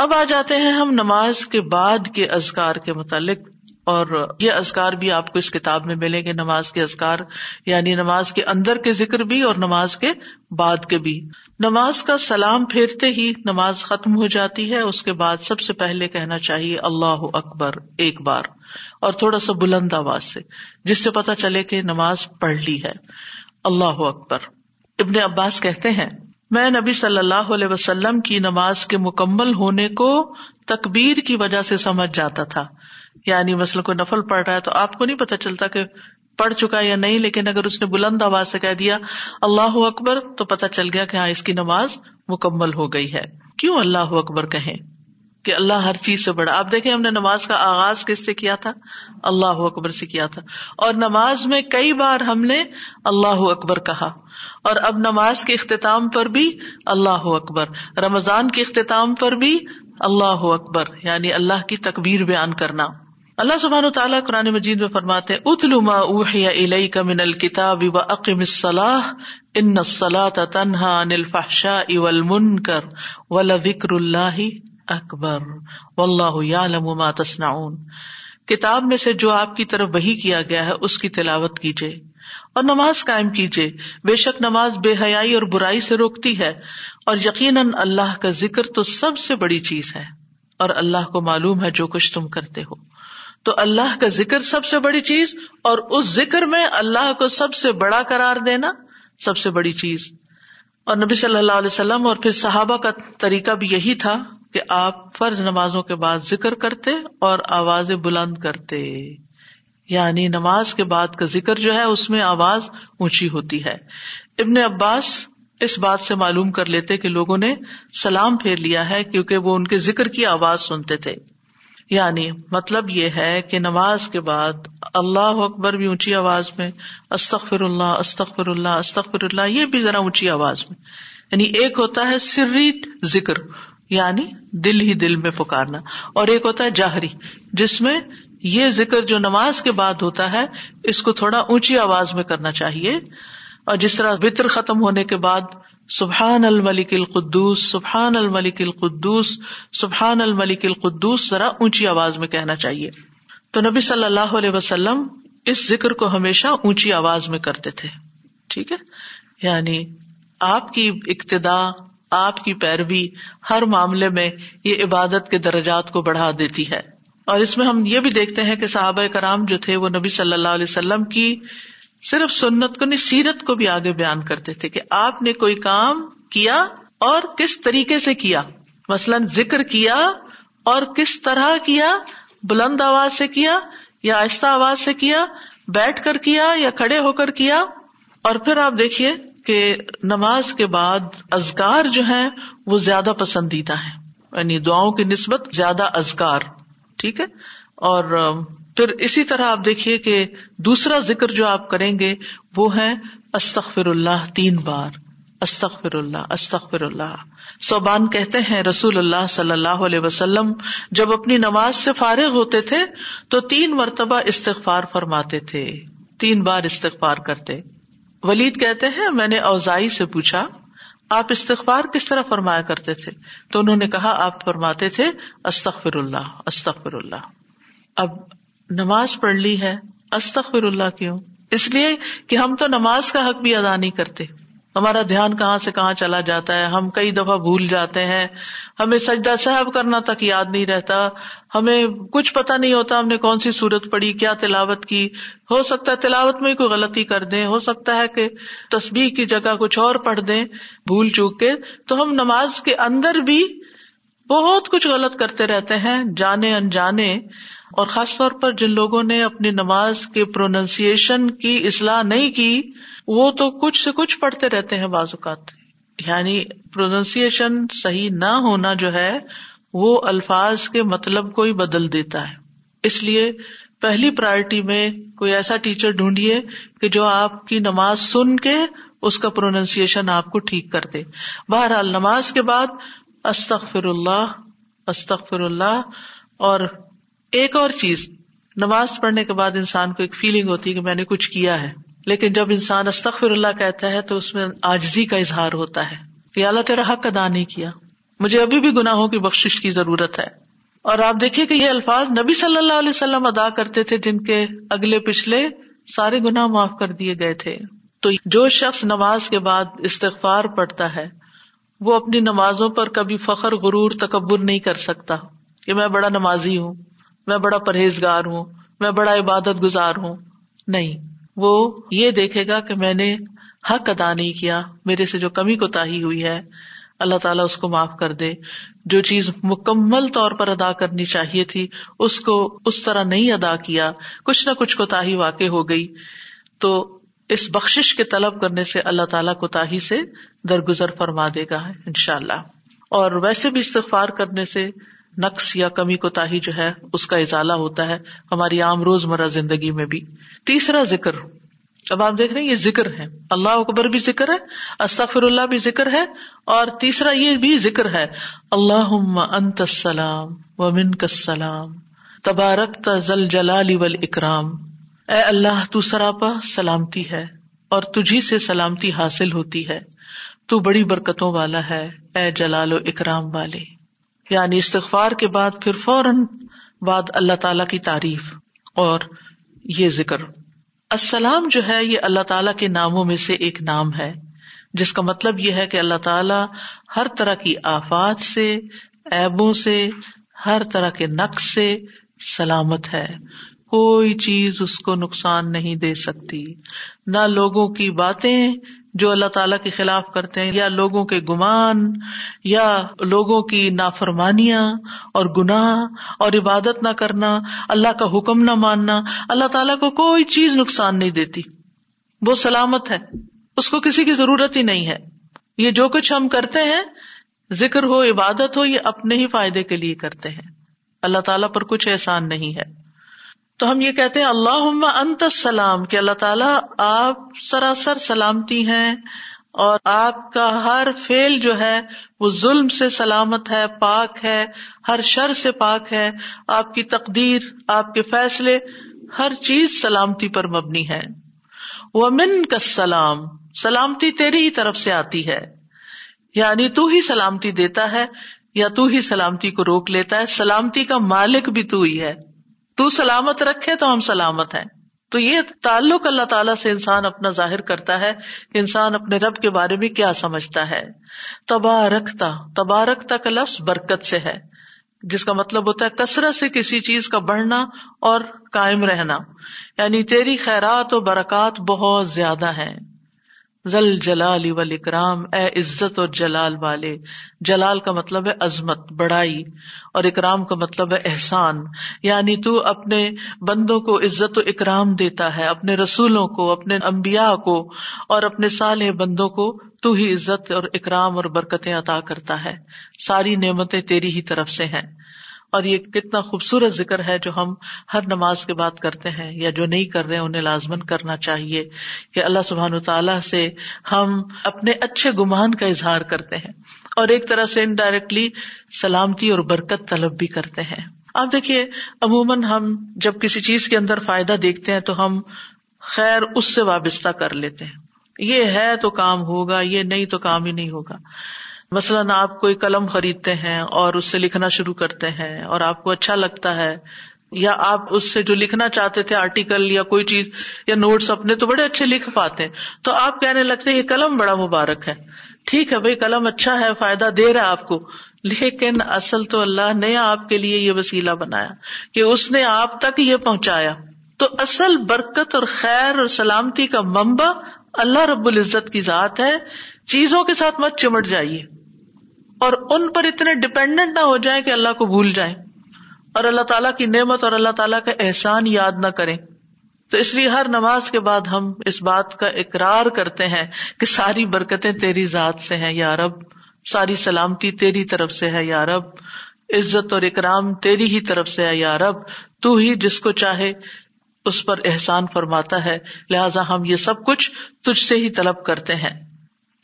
اب آ جاتے ہیں ہم نماز کے بعد کے ازکار کے متعلق اور یہ ازکار بھی آپ کو اس کتاب میں ملیں گے، نماز کے ازکار یعنی نماز کے اندر کے ذکر بھی اور نماز کے بعد کے بھی۔ نماز کا سلام پھیرتے ہی نماز ختم ہو جاتی ہے، اس کے بعد سب سے پہلے کہنا چاہیے اللہ اکبر، ایک بار۔ اور تھوڑا سا بلند آواز سے، جس سے پتا چلے کہ نماز پڑھ لی ہے۔ اللہ اکبر۔ ابن عباس کہتے ہیں میں نبی صلی اللہ علیہ وسلم کی نماز کے مکمل ہونے کو تکبیر کی وجہ سے سمجھ جاتا تھا۔ یعنی مثلا کو نفل پڑ رہا ہے تو آپ کو نہیں پتا چلتا کہ پڑھ چکا یا نہیں، لیکن اگر اس نے بلند آواز سے کہہ دیا اللہ اکبر تو پتا چل گیا کہ ہاں اس کی نماز مکمل ہو گئی ہے۔ کیوں اللہ اکبر کہیں؟ کہ اللہ ہر چیز سے بڑا آپ دیکھیں ہم نے نماز کا آغاز کس سے کیا تھا؟ اللہ اکبر سے کیا تھا۔ اور نماز میں کئی بار ہم نے اللہ اکبر کہا۔ اور اب نماز کے اختتام پر بھی اللہ اکبر۔ رمضان کے اختتام پر بھی اللہ اکبر۔ یعنی اللہ کی تکبیر بیان کرنا۔ اللہ سبحان و تعالیٰ قرآن مجید میں فرماتے اتلما اوحی الی من الکتاب و اقم الصلاح ان الصلاة تنہا عن الفحشاء والمنکر ولذکر اللہ اکبر، واللہ یعلم ما تصنعون۔ کتاب میں سے جو آپ کی طرف وہی کیا گیا ہے، اس کی تلاوت کیجیے اور نماز قائم کیجیے بے شک نماز بے حیائی اور برائی سے روکتی ہے۔ اور یقیناً اللہ کا ذکر تو سب سے بڑی چیز ہے۔ اور اللہ کو معلوم ہے جو کچھ تم کرتے ہو۔ تو اللہ کا ذکر سب سے بڑی چیز اور اس ذکر میں اللہ کو سب سے بڑا قرار دینا سب سے بڑی چیز۔ اور نبی صلی اللہ علیہ وسلم اور پھر صحابہ کا طریقہ بھی یہی تھا۔ کہ آپ فرض نمازوں کے بعد ذکر کرتے اور آواز بلند کرتے۔ یعنی نماز کے بعد کا ذکر جو ہے، اس میں آواز اونچی ہوتی ہے۔ ابن عباس اس بات سے معلوم کر لیتے کہ لوگوں نے سلام پھیر لیا ہے کیونکہ وہ ان کے ذکر کی آواز سنتے تھے۔ یعنی مطلب یہ ہے کہ نماز کے بعد اللہ اکبر بھی اونچی آواز میں استخر اللہ استخر اللہ استخر اللہ، یہ بھی ذرا اونچی آواز میں۔ یعنی ایک ہوتا ہے سری ذکر یعنی دل ہی دل میں پکارنا اور ایک ہوتا ہے جاہری جس میں یہ ذکر جو نماز کے بعد ہوتا ہے، اس کو تھوڑا اونچی آواز میں کرنا چاہیے۔ اور جس طرح وطر ختم ہونے کے بعد، سبحان الملک القدوس، سبحان الملک القدوس، سبحان الملک القدوس، ذرا اونچی آواز میں کہنا چاہیے۔ تو نبی صلی اللہ علیہ وسلم اس ذکر کو ہمیشہ اونچی آواز میں کرتے تھے۔ ٹھیک ہے؟ یعنی آپ کی ابتدا آپ کی پیروی ہر معاملے میں یہ عبادت کے درجات کو بڑھا دیتی ہے۔ اور اس میں ہم یہ بھی دیکھتے ہیں کہ صحابہ کرام جو تھے وہ نبی صلی اللہ علیہ وسلم کی صرف سنت کو نہیں، سیرت کو بھی آگے بیان کرتے تھے کہ آپ نے کوئی کام کیا اور کس طریقے سے کیا۔ مثلاً ذکر کیا اور کس طرح کیا، بلند آواز سے کیا یا آہستہ آواز سے کیا، بیٹھ کر کیا یا کھڑے ہو کر کیا۔ اور پھر آپ دیکھیے کہ نماز کے بعد ازکار جو ہے وہ زیادہ پسندیدہ ہے یعنی دعاؤں کی نسبت زیادہ ازکار ٹھیک ہے؟ اور پھر اسی طرح آپ دیکھیے کہ دوسرا ذکر جو آپ کریں گے وہ ہے استخر اللہ تین بار۔ استخر اللہ استخر اللہ صوبان کہتے ہیں رسول اللہ صلی اللہ علیہ وسلم، جب اپنی نماز سے فارغ ہوتے تھے تو تین مرتبہ استغفار فرماتے تھے، تین بار استغفار کرتے۔ ولید کہتے ہیں، میں نے اوزائی سے پوچھا، آپ استغفار کس طرح فرمایا کرتے تھے؟ تو انہوں نے کہا، آپ فرماتے تھے استغفر اللہ استغفر اللہ اب نماز پڑھ لی ہے استغفر اللہ کیوں؟ اس لیے کہ ہم تو نماز کا حق بھی ادا نہیں کرتے۔ ہمارا دھیان کہاں سے کہاں چلا جاتا ہے؟ ہم کئی دفعہ بھول جاتے ہیں۔ ہمیں سجدہ صاحب کرنا تک یاد نہیں رہتا۔ ہمیں کچھ پتا نہیں ہوتا ہم نے کون سی صورت پڑی کیا تلاوت کی۔ ہو سکتا ہے تلاوت میں کوئی غلطی کر دیں۔ ہو سکتا ہے کہ تصبیح کی جگہ کچھ اور پڑھ دیں۔ بھول چوک کے۔ تو ہم نماز کے اندر بھی بہت کچھ غلط کرتے رہتے ہیں، جانے انجانے، اور خاص طور پر جن لوگوں نے اپنی نماز کے پروننسیشن کی اصلاح نہیں کی، وہ تو کچھ سے کچھ پڑھتے رہتے ہیں بعض اوقات۔ یعنی پروننسیشن صحیح نہ ہونا جو ہے، وہ الفاظ کے مطلب کو ہی بدل دیتا ہے۔ اس لیے پہلی پرائرٹی میں کوئی ایسا ٹیچر ڈھونڈیے کہ جو آپ کی نماز سن کے اس کا پروننسیشن آپ کو ٹھیک کر دے۔ بہرحال نماز کے بعد استخر اللہ استخر اللہ۔ اور ایک اور چیز، نماز پڑھنے کے بعد انسان کو ایک فیلنگ ہوتی ہے کہ میں نے کچھ کیا ہے۔ لیکن جب انسان استخر اللہ کہتا ہے تو اس میں آجزی کا اظہار ہوتا ہے۔ کہ اللہ تیرا حق ادا نہیں کیا۔ مجھے ابھی بھی گناہوں کی بخش کی ضرورت ہے۔ اور آپ دیکھیے کہ یہ الفاظ نبی صلی اللہ علیہ وسلم ادا کرتے تھے جن کے اگلے پچھلے سارے گناہ معاف کر دیے گئے تھے۔ تو جو شخص نماز کے بعد استغفار پڑتا ہے وہ اپنی نمازوں پر کبھی فخر، غرور، تکبر نہیں کر سکتا کہ میں بڑا نمازی ہوں، میں بڑا پرہیزگار ہوں، میں بڑا عبادت گزار ہوں۔ نہیں، وہ یہ دیکھے گا کہ میں نے حق ادا نہیں کیا، میرے سے جو کمی کوتا ہوئی ہے، اللہ تعالیٰ اس کو معاف کر دے۔ جو چیز مکمل طور پر ادا کرنی چاہیے تھی، اس کو اس طرح نہیں ادا کیا، کچھ نہ کچھ کوتا واقع ہو گئی۔ تو اس بخش کے طلب کرنے سے اللہ تعالیٰ کوتا سے درگزر فرما دے گا ان شاء اللہ اور ویسے بھی استغفار کرنے سے نقص یا کمی کوتا جو ہے، اس کا اضالہ ہوتا ہے ہماری عام روز مرہ زندگی میں بھی۔ تیسرا ذکر، اب آپ دیکھ رہے ہیں یہ ذکر ہے۔ اللہ اکبر بھی ذکر ہے استغفر اللہ بھی ذکر ہے، اور تیسرا یہ بھی ذکر ہے اللہ انت السلام و من کسلام تبارک تل جلال ول اکرام اے اللہ، تو سراپا سلامتی ہے اور تجھی سے سلامتی حاصل ہوتی ہے۔ تو بڑی برکتوں والا ہے اے جلال و اکرام والے۔ یعنی استغفار کے بعد پھر فوراً بعد اللہ تعالی کی تعریف اور یہ ذکر۔ السلام جو ہے، یہ اللہ تعالیٰ کے ناموں میں سے ایک نام ہے، جس کا مطلب یہ ہے کہ اللہ تعالیٰ ہر طرح کی آفات سے ایبوں سے، ہر طرح کے نقص سے سلامت ہے۔ کوئی چیز اس کو نقصان نہیں دے سکتی۔ نہ لوگوں کی باتیں جو اللہ تعالیٰ کے خلاف کرتے ہیں، یا لوگوں کے گمان، یا لوگوں کی نافرمانیاں اور گناہ اور عبادت نہ کرنا، اللہ کا حکم نہ ماننا، اللہ تعالیٰ کو کوئی چیز نقصان نہیں دیتی۔ وہ سلامت ہے۔ اس کو کسی کی ضرورت ہی نہیں ہے۔ یہ جو کچھ ہم کرتے ہیں، ذکر ہو، عبادت ہو، یہ اپنے ہی فائدے کے لیے کرتے ہیں۔ اللہ تعالیٰ پر کچھ احسان نہیں ہے۔ تو ہم یہ کہتے ہیں اللہ انت السلام، کہ اللہ تعالیٰ آپ سراسر سلامتی ہیں اور آپ کا ہر فیل جو ہے وہ ظلم سے سلامت ہے، پاک ہے، ہر شر سے پاک ہے، آپ کی تقدیر، آپ کے فیصلے، ہر چیز سلامتی پر مبنی ہے۔ وہ من کا سلام سلامتی تیری ہی طرف سے آتی ہے۔ یعنی تو ہی سلامتی دیتا ہے یا تو ہی سلامتی کو روک لیتا ہے، سلامتی کا مالک بھی تو ہی ہے۔ تو سلامت رکھے تو ہم سلامت ہیں۔ تو یہ تعلق اللہ تعالیٰ سے انسان اپنا ظاہر کرتا ہے کہ انسان اپنے رب کے بارے میں کیا سمجھتا ہے۔ تبارکتا تبارکتا کا لفظ برکت سے ہے، جس کا مطلب ہوتا ہے کثرت سے کسی چیز کا بڑھنا اور قائم رہنا۔ یعنی تیری خیرات و برکات بہت زیادہ ہیں۔ ذل جلال اکرام اے عزت اور جلال والے۔ جلال کا مطلب ہے عظمت، بڑائی، اور اکرام کا مطلب ہے احسان۔ یعنی تو اپنے بندوں کو عزت و اکرام دیتا ہے، اپنے رسولوں کو، اپنے امبیا کو، اور اپنے سال بندوں کو تو ہی عزت اور اکرام اور برکتیں عطا کرتا ہے۔ ساری نعمتیں تیری ہی طرف سے ہیں۔ اور یہ کتنا خوبصورت ذکر ہے جو ہم ہر نماز کے بعد کرتے ہیں یا جو نہیں کر رہے انہیں لازمن کرنا چاہیے کہ اللہ سبحان تعالیٰ سے ہم اپنے اچھے گمان کا اظہار کرتے ہیں اور ایک طرح سے انڈائریکٹلی سلامتی اور برکت طلب بھی کرتے ہیں۔ آپ دیکھیے، عموماً ہم جب کسی چیز کے اندر فائدہ دیکھتے ہیں تو ہم خیر اس سے وابستہ کر لیتے ہیں۔ یہ ہے تو کام ہوگا، یہ نہیں تو کام ہی نہیں ہوگا۔ مثلاً آپ کوئی قلم خریدتے ہیں اور اس سے لکھنا شروع کرتے ہیں اور آپ کو اچھا لگتا ہے، یا آپ اس سے جو لکھنا چاہتے تھے آرٹیکل یا کوئی چیز یا نوٹس اپنے تو بڑے اچھے لکھ پاتے ہیں، تو آپ کہنے لگتے یہ قلم بڑا مبارک ہے۔ ٹھیک ہے بھائی، قلم اچھا ہے، فائدہ دے رہا ہے آپ کو، لیکن اصل تو اللہ نے آپ کے لیے یہ وسیلہ بنایا کہ اس نے آپ تک یہ پہنچایا۔ تو اصل برکت اور خیر اور سلامتی کا ممبا اللہ رب العزت کی ذات ہے۔ چیزوں کے ساتھ مت چمٹ جائیے۔ اور ان پر اتنے ڈپینڈنٹ نہ ہو جائیں کہ اللہ کو بھول جائیں۔ اور اللہ تعالیٰ کی نعمت اور اللہ تعالیٰ کا احسان یاد نہ کریں۔ تو اس لیے ہر نماز کے بعد ہم اس بات کا اقرار کرتے ہیں کہ ساری برکتیں تیری ذات سے ہیں، یا رب۔ ساری سلامتی تیری طرف سے ہے، یا رب۔ عزت اور اکرام تیری ہی طرف سے ہے، یا رب۔ تو ہی جس کو چاہے اس پر احسان فرماتا ہے۔ لہذا ہم یہ سب کچھ تجھ سے ہی طلب کرتے ہیں۔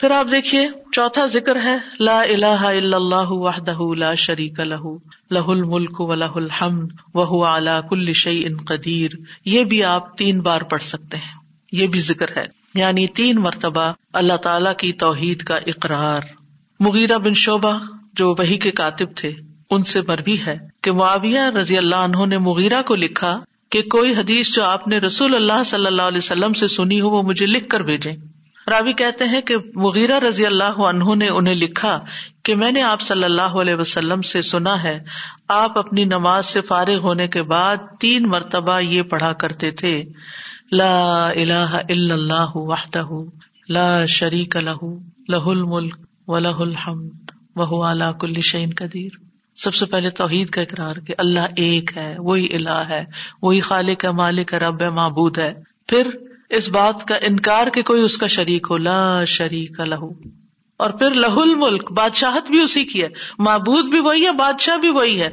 پھر آپ دیکھیے، چوتھا ذکر ہے، لا الہ الا اللہ وحدہ لا شریک لہ لہ الملک و لہ الحمد وهو على كل شيء قدیر۔ یہ بھی آپ تین بار پڑھ سکتے ہیں۔ یہ بھی ذکر ہے۔ یعنی تین مرتبہ اللہ تعالی کی توحید کا اقرار۔ مغیرہ بن شعبہ جو وہی کے کاتب تھے، ان سے مربی ہے کہ معاویہ رضی اللہ عنہ نے مغیرہ کو لکھا کہ کوئی حدیث جو آپ نے رسول اللہ صلی اللہ علیہ وسلم سے سنی ہو وہ مجھے لکھ کر بھیجے راوی کہتے ہیں کہ مغیرہ رضی اللہ عنہ نے انہیں لکھا کہ میں نے آپ صلی اللہ علیہ وسلم سے سنا ہے، آپ اپنی نماز سے فارغ ہونے کے بعد تین مرتبہ یہ پڑھا کرتے تھے۔ لا الہ الا اللہ وحدہ، لا شریک لہ لہ الملک و لہ الحمد وہ اعلیٰ کل شعین قدیر۔ سب سے پہلے توحید کا اقرار کہ اللہ ایک ہے، وہی الہ ہے، وہی خالق ہے، مالک ہے، رب معبود ہے۔ پھر اس بات کا انکار کہ کوئی اس کا شریک ہو، لا شریک لہو اور پھر لہ الملک، بادشاہت بھی اسی کی ہے۔ معبود بھی وہی ہے، بادشاہ بھی وہی ہے۔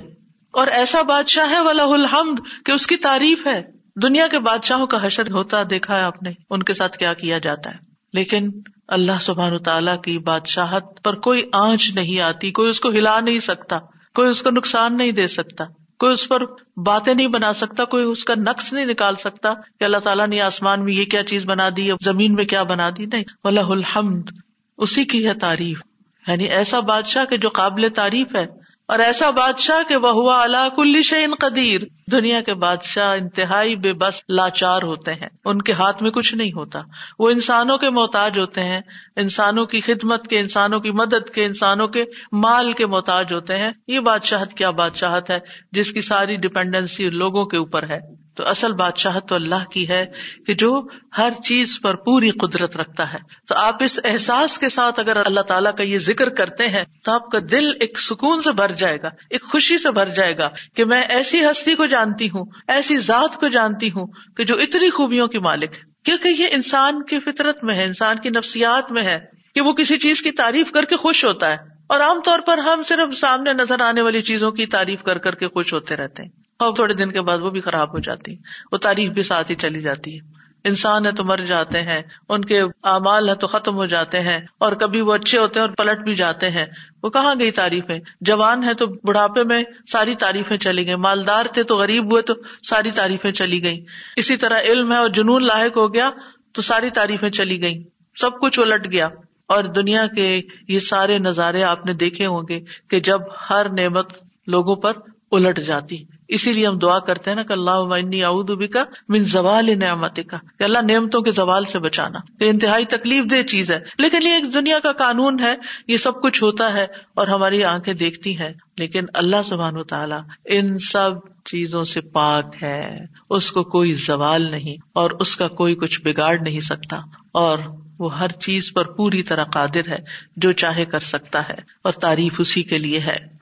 اور ایسا بادشاہ ہے وہ لہ الحمد، کہ اس کی تعریف ہے۔ دنیا کے بادشاہوں کا حشر ہوتا دیکھا ہے آپ نے، ان کے ساتھ کیا کیا جاتا ہے۔ لیکن اللہ سبحان تعالیٰ کی بادشاہت پر کوئی آنچ نہیں آتی، کوئی اس کو ہلا نہیں سکتا، کوئی اس کو نقصان نہیں دے سکتا۔ کوئی اس پر باتیں نہیں بنا سکتا، کوئی اس کا نقص نہیں نکال سکتا کہ اللہ تعالیٰ نے آسمان میں یہ کیا چیز بنا دی زمین میں کیا بنا دی۔ نہیں اللہ الحمد، اسی کی ہے تعریف۔ یعنی ایسا بادشاہ کہ جو قابل تعریف ہے۔ اور ایسا بادشاہ کہ وہ ہوا اللہ کل شعین قدیر۔ دنیا کے بادشاہ انتہائی بے بس لاچار ہوتے ہیں۔ ان کے ہاتھ میں کچھ نہیں ہوتا۔ وہ انسانوں کے محتاج ہوتے ہیں۔ انسانوں کی خدمت کے، انسانوں کی مدد کے، انسانوں کے مال کے محتاج ہوتے ہیں۔ یہ بادشاہت کیا بادشاہت ہے جس کی ساری ڈپینڈینسی لوگوں کے اوپر ہے۔ تو اصل بادشاہت تو اللہ کی ہے کہ جو ہر چیز پر پوری قدرت رکھتا ہے۔ تو آپ اس احساس کے ساتھ اگر اللہ تعالیٰ کا یہ ذکر کرتے ہیں تو آپ کا دل ایک سکون سے بھر جائے گا، ایک خوشی سے بھر جائے گا کہ میں ایسی ہستی کو جانتی ہوں، ایسی ذات کو جانتی ہوں کہ جو اتنی خوبیوں کی مالک ہے۔ کیونکہ یہ انسان کی فطرت میں ہے، انسان کی نفسیات میں ہے کہ وہ کسی چیز کی تعریف کر کے خوش ہوتا ہے۔ اور عام طور پر ہم صرف سامنے نظر آنے والی چیزوں کی تعریف کر کر کے خوش ہوتے رہتے ہیں۔ اور تھوڑے دن کے بعد وہ بھی خراب ہو جاتی وہ تعریف بھی ساتھ ہی چلی جاتی ہے انسان ہے تو مر جاتے ہیں، ان کے اعمال ہے تو ختم ہو جاتے ہیں، اور کبھی وہ اچھے ہوتے ہیں اور پلٹ بھی جاتے ہیں۔ وہ کہاں گئی تعریفیں؟ جوان ہے تو بڑھاپے میں ساری تعریفیں چلی گئی مالدار تھے تو غریب ہوئے تو ساری تعریفیں چلی گئی اسی طرح علم ہے اور جنون لاحق ہو گیا تو ساری تعریفیں چلی گئی سب کچھ الٹ گیا۔ اور دنیا کے یہ سارے نظارے آپ نے دیکھے ہوں گے کہ جب ہر نعمت لوگوں پر الٹ جاتی۔ اسی لیے ہم دعا کرتے ہیں نا کہ اللہ اعودبی کا من زوال نعمت کا کہ اللہ نعمتوں کے زوال سے بچانا یہ انتہائی تکلیف دہ چیز ہے۔ لیکن یہ ایک دنیا کا قانون ہے، یہ سب کچھ ہوتا ہے اور ہماری آنکھیں دیکھتی ہیں۔ لیکن اللہ سبحان و تعالیٰ ان سب چیزوں سے پاک ہے، اس کو کوئی زوال نہیں اور اس کا کوئی کچھ بگاڑ نہیں سکتا۔ اور وہ ہر چیز پر پوری طرح قادر ہے، جو چاہے کر سکتا ہے اور تعریف اسی کے لیے ہے۔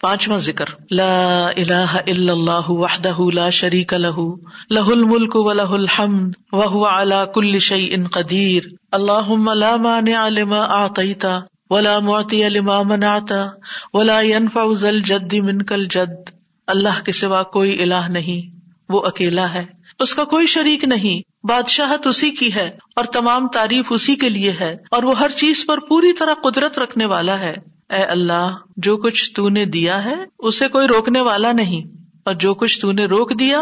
پانچواں ذکر، لا الہ الا اللہ وحدہ لا شریک لہ لہ الملک و لہ الحمد وهو على كل شيء قدیر۔ اللهم لا مانع لما اعطیت ولا معطی لما منعت ولا ينفع ذا الجد منك الجد۔ اللہ کے سوا کوئی الہ نہیں، وہ اکیلا ہے۔ اس کا کوئی شریک نہیں، بادشاہت اسی کی ہے اور تمام تعریف اسی کے لیے ہے اور وہ ہر چیز پر پوری طرح قدرت رکھنے والا ہے۔ اے اللہ، جو کچھ تو نے دیا ہے، اسے کوئی روکنے والا نہیں۔ اور جو کچھ تو نے روک دیا،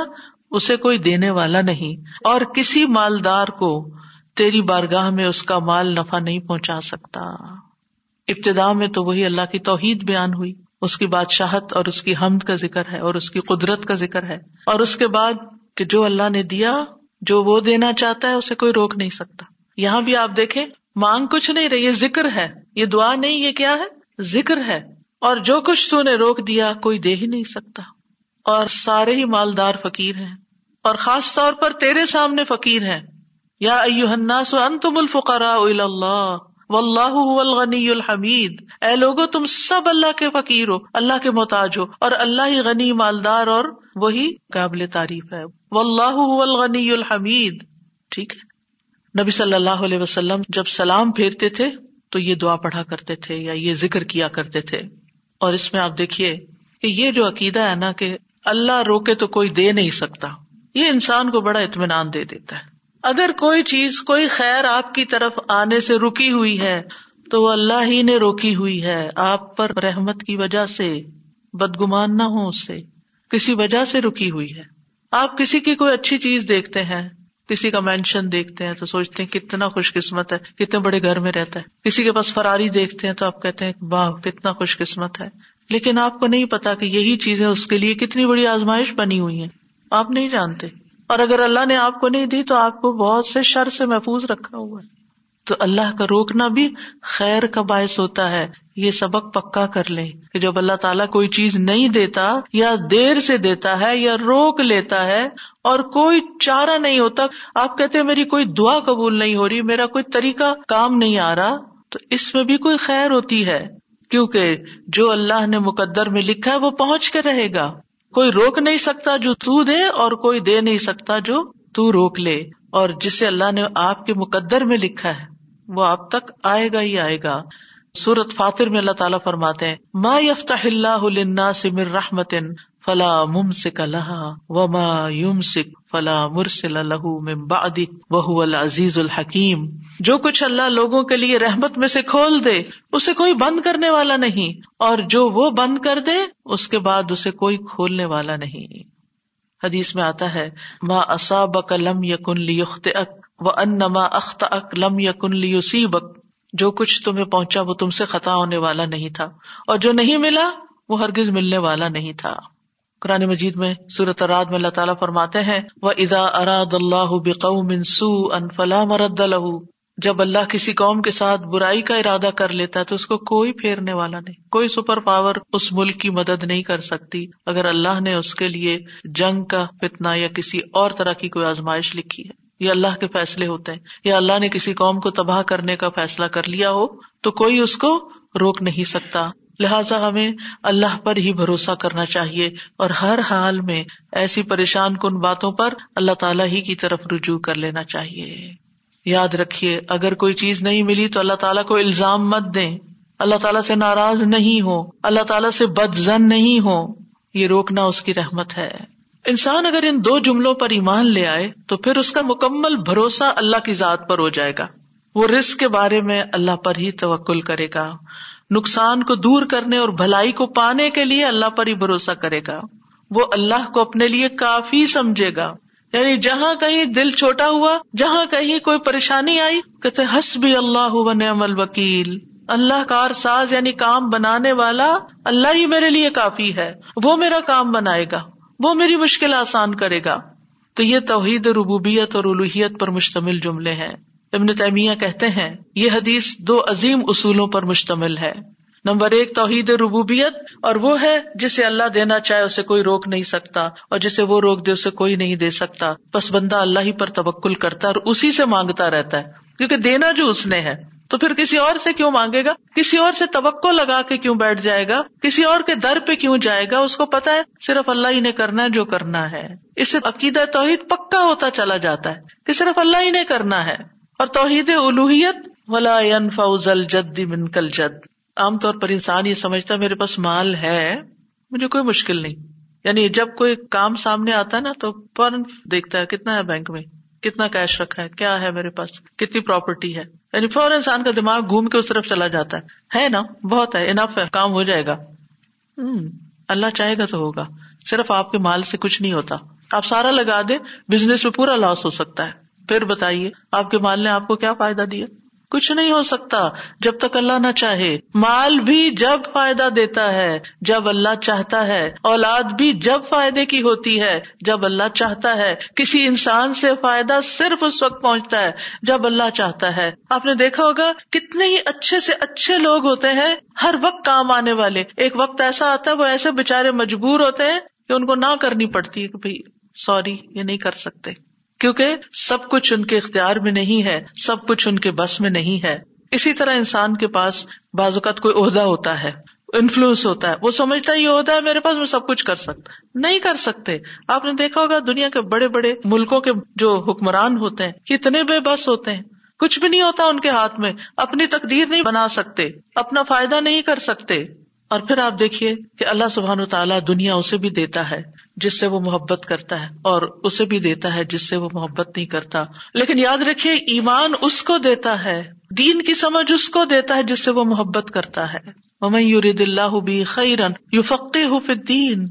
اسے کوئی دینے والا نہیں۔ اور کسی مالدار کو تیری بارگاہ میں اس کا مال نفع نہیں پہنچا سکتا۔ ابتدا میں تو وہی اللہ کی توحید بیان ہوئی۔ اس کی بادشاہت اور اس کی حمد کا ذکر ہے اور اس کی قدرت کا ذکر ہے۔ اور اس کے بعد کہ جو اللہ نے دیا، جو وہ دینا چاہتا ہے، اسے کوئی روک نہیں سکتا۔ یہاں بھی آپ دیکھیں، مانگ کچھ نہیں رہی، یہ ذکر ہے۔ یہ دعا نہیں، یہ کیا ہے؟ ذکر ہے اور جو کچھ تو نے روک دیا کوئی دے ہی نہیں سکتا اور سارے ہی مالدار فقیر ہیں اور خاص طور پر تیرے سامنے فقیر ہیں یا الناس انتم الفقراء الى اللہ واللہ هو الغنی الحمید اے لوگو، تم سب اللہ کے فقیر ہو، اللہ کے محتاج ہو اور اللہ ہی غنی مالدار اور وہی قابل تعریف ہے۔ واللہ هو الغنی الحمید۔ ٹھیک ہے۔ نبی صلی اللہ علیہ وسلم جب سلام پھیرتے تھے تو یہ دعا پڑھا کرتے تھے یا یہ ذکر کیا کرتے تھے۔ اور اس میں آپ دیکھیے کہ یہ جو عقیدہ ہے نا کہ اللہ روکے تو کوئی دے نہیں سکتا، یہ انسان کو بڑا اطمینان دے دیتا ہے۔ اگر کوئی چیز، کوئی خیر آپ کی طرف آنے سے رکی ہوئی ہے، تو وہ اللہ ہی نے روکی ہوئی ہے۔ آپ پر رحمت کی وجہ سے، بدگمان نہ ہو اس سے، کسی وجہ سے رکی ہوئی ہے۔ آپ کسی کی کوئی اچھی چیز دیکھتے ہیں کسی کا مینشن دیکھتے ہیں تو سوچتے ہیں کتنا خوش قسمت ہے، کتنے بڑے گھر میں رہتا ہے۔ کسی کے پاس فراری دیکھتے ہیں تو آپ کہتے ہیں، واہ، کتنا خوش قسمت ہے۔ لیکن آپ کو نہیں پتا کہ یہی چیزیں اس کے لیے کتنی بڑی آزمائش بنی ہوئی ہیں۔ آپ نہیں جانتے۔ اور اگر اللہ نے آپ کو نہیں دی تو آپ کو بہت سے شر سے محفوظ رکھا ہوا ہے۔ تو اللہ کا روکنا بھی خیر کا باعث ہوتا ہے۔ یہ سبق پکا کر لیں کہ جب اللہ تعالیٰ کوئی چیز نہیں دیتا یا دیر سے دیتا ہے یا روک لیتا ہے اور کوئی چارہ نہیں ہوتا، آپ کہتے میری کوئی دعا قبول نہیں ہو رہی، میرا کوئی طریقہ کام نہیں آ رہا، تو اس میں بھی کوئی خیر ہوتی ہے۔ کیونکہ جو اللہ نے مقدر میں لکھا ہے وہ پہنچ کے رہے گا۔ کوئی روک نہیں سکتا جو تو دے اور کوئی دے نہیں سکتا جو تو روک لے۔ اور جسے اللہ نے آپ کے مقدر میں لکھا ہے، وہ آپ تک آئے گا ہی آئے گا۔ سورت فاتر میں اللہ تعالیٰ فرماتے ہیں، ما یفت اللہ سمر رحمت فلا ممسک لہا وما یمسک فلا مرسل لہو من بعد وهو العزیز الحکیم۔ جو کچھ اللہ لوگوں کے لیے رحمت میں سے کھول دے، اسے کوئی بند کرنے والا نہیں۔ اور جو وہ بند کر دے، اس کے بعد اسے کوئی کھولنے والا نہیں۔ حدیث میں آتا ہے، ما اصابک لم یکن لیخطئک و انما اخطأک لم یکن لیصیبک جو کچھ تمہیں پہنچا وہ تم سے خطا ہونے والا نہیں تھا اور جو نہیں ملا وہ ہرگز ملنے والا نہیں تھا۔ قرآن مجید میں صورت اراد میں اللہ تعالیٰ فرماتے ہیں وہ ادا اراد اللہ سو ان فلا مرد جب اللہ کسی قوم کے ساتھ برائی کا ارادہ کر لیتا ہے تو اس کو کوئی پھیرنے والا نہیں، کوئی سپر پاور اس ملک کی مدد نہیں کر سکتی۔ اگر اللہ نے اس کے لیے جنگ کا فتنا یا کسی اور طرح کی کوئی آزمائش لکھی ہے۔ یا اللہ کے فیصلے ہوتے ہیں۔ یا اللہ نے کسی قوم کو تباہ کرنے کا فیصلہ کر لیا ہو، تو کوئی اس کو روک نہیں سکتا۔ لہٰذا ہمیں اللہ پر ہی بھروسہ کرنا چاہیے اور ہر حال میں ایسی پریشان کن باتوں پر اللہ تعالیٰ ہی کی طرف رجوع کر لینا چاہیے۔ یاد رکھیے، اگر کوئی چیز نہیں ملی تو اللہ تعالیٰ کو الزام مت دیں۔ اللہ تعالیٰ سے ناراض نہیں ہو اللہ تعالیٰ سے بد زن نہیں ہو یہ روکنا اس کی رحمت ہے۔ انسان اگر ان دو جملوں پر ایمان لے آئے تو پھر اس کا مکمل بھروسہ اللہ کی ذات پر ہو جائے گا۔ وہ رسک کے بارے میں اللہ پر ہی توکل کرے گا۔ نقصان کو دور کرنے اور بھلائی کو پانے کے لیے اللہ پر ہی بھروسہ کرے گا۔ وہ اللہ کو اپنے لیے کافی سمجھے گا۔ یعنی جہاں کہیں دل چھوٹا ہوا، جہاں کہیں کوئی پریشانی آئی، کہتے ہس بھی اللہ و نعم الوکیل۔ اللہ کار ساز یعنی کام بنانے والا، اللہ ہی میرے لیے کافی ہے۔ وہ میرا کام بنائے گا۔ وہ میری مشکل آسان کرے گا۔ تو یہ توحید ربوبیت اور الوحیت پر مشتمل جملے ہیں۔ ابن تیمیہ کہتے ہیں، یہ حدیث دو عظیم اصولوں پر مشتمل ہے۔ نمبر ایک، توحید ربوبیت، اور وہ ہے جسے اللہ دینا چاہے اسے کوئی روک نہیں سکتا، اور جسے وہ روک دے اسے کوئی نہیں دے سکتا۔ بس بندہ اللہ ہی پر توکل کرتا ہے اور اسی سے مانگتا رہتا ہے، کیونکہ دینا جو اس نے ہے۔ تو پھر کسی اور سے کیوں مانگے گا؟ کسی اور سے توقع لگا کے کیوں بیٹھ جائے گا؟ کسی اور کے در پہ کیوں جائے گا؟ اس کو پتا ہے، صرف اللہ ہی نے کرنا ہے جو کرنا ہے۔ اس سے عقیدہ توحید پکا ہوتا چلا جاتا ہے کہ صرف اللہ ہی نے کرنا ہے۔ اور توحید الوحیت، ولا فوزل جد من کل جد عام طور پر انسان یہ سمجھتا میرے پاس مال ہے، مجھے کوئی مشکل نہیں۔ یعنی جب کوئی کام سامنے آتا ہے نا، تو فوراً دیکھتا ہے، کتنا ہے بینک میں؟ کتنا کیش رکھا ہے؟ کیا ہے میرے پاس؟ کتنی پراپرٹی ہے؟ یعنی فوراً انسان کا دماغ گھوم کے اس طرف چلا جاتا ہے۔ ہے نا؟ بہت ہے انف ہے، کام ہو جائے گا۔ اللہ چاہے گا تو ہوگا۔ صرف آپ کے مال سے کچھ نہیں ہوتا۔ آپ سارا لگا دیں بزنس میں پورا لاس ہو سکتا ہے۔ پھر بتائیے، آپ کے مال نے آپ کو کیا فائدہ دیا؟ کچھ نہیں ہو سکتا جب تک اللہ نہ چاہے۔ مال بھی جب فائدہ دیتا ہے، جب اللہ چاہتا ہے۔ اولاد بھی جب فائدے کی ہوتی ہے، جب اللہ چاہتا ہے۔ کسی انسان سے فائدہ صرف اس وقت پہنچتا ہے جب اللہ چاہتا ہے۔ آپ نے دیکھا ہوگا کتنے ہی اچھے سے اچھے لوگ ہوتے ہیں ہر وقت کام آنے والے۔ ایک وقت ایسا آتا ہے وہ ایسے بےچارے مجبور ہوتے ہیں کہ ان کو نہ کرنی پڑتی ہے کہ بھائی سوری، یہ نہیں کر سکتے۔ کیونکہ سب کچھ ان کے اختیار میں نہیں ہے، سب کچھ ان کے بس میں نہیں ہے۔ اسی طرح انسان کے پاس بعض اوقات کوئی عہدہ ہوتا ہے انفلوئنس ہوتا ہے، وہ سمجھتا ہے یہ ہوتا ہے، میرے پاس میں سب کچھ کر سکتا۔ نہیں کر سکتے۔ آپ نے دیکھا ہوگا دنیا کے بڑے بڑے ملکوں کے جو حکمران ہوتے ہیں، کتنے بے بس ہوتے ہیں۔ کچھ بھی نہیں ہوتا ان کے ہاتھ میں، اپنی تقدیر نہیں بنا سکتے، اپنا فائدہ نہیں کر سکتے۔ اور پھر آپ دیکھیے کہ اللہ سبحان و تعالیٰ دنیا اسے بھی دیتا ہے جس سے وہ محبت کرتا ہے اور اسے بھی دیتا ہے جس سے وہ محبت نہیں کرتا۔ لیکن یاد رکھیے، ایمان اس کو دیتا ہے، دین کی سمجھ اس کو دیتا ہے جس سے وہ محبت کرتا ہے۔ یورید اللہ بھی خیرن یو فقی دین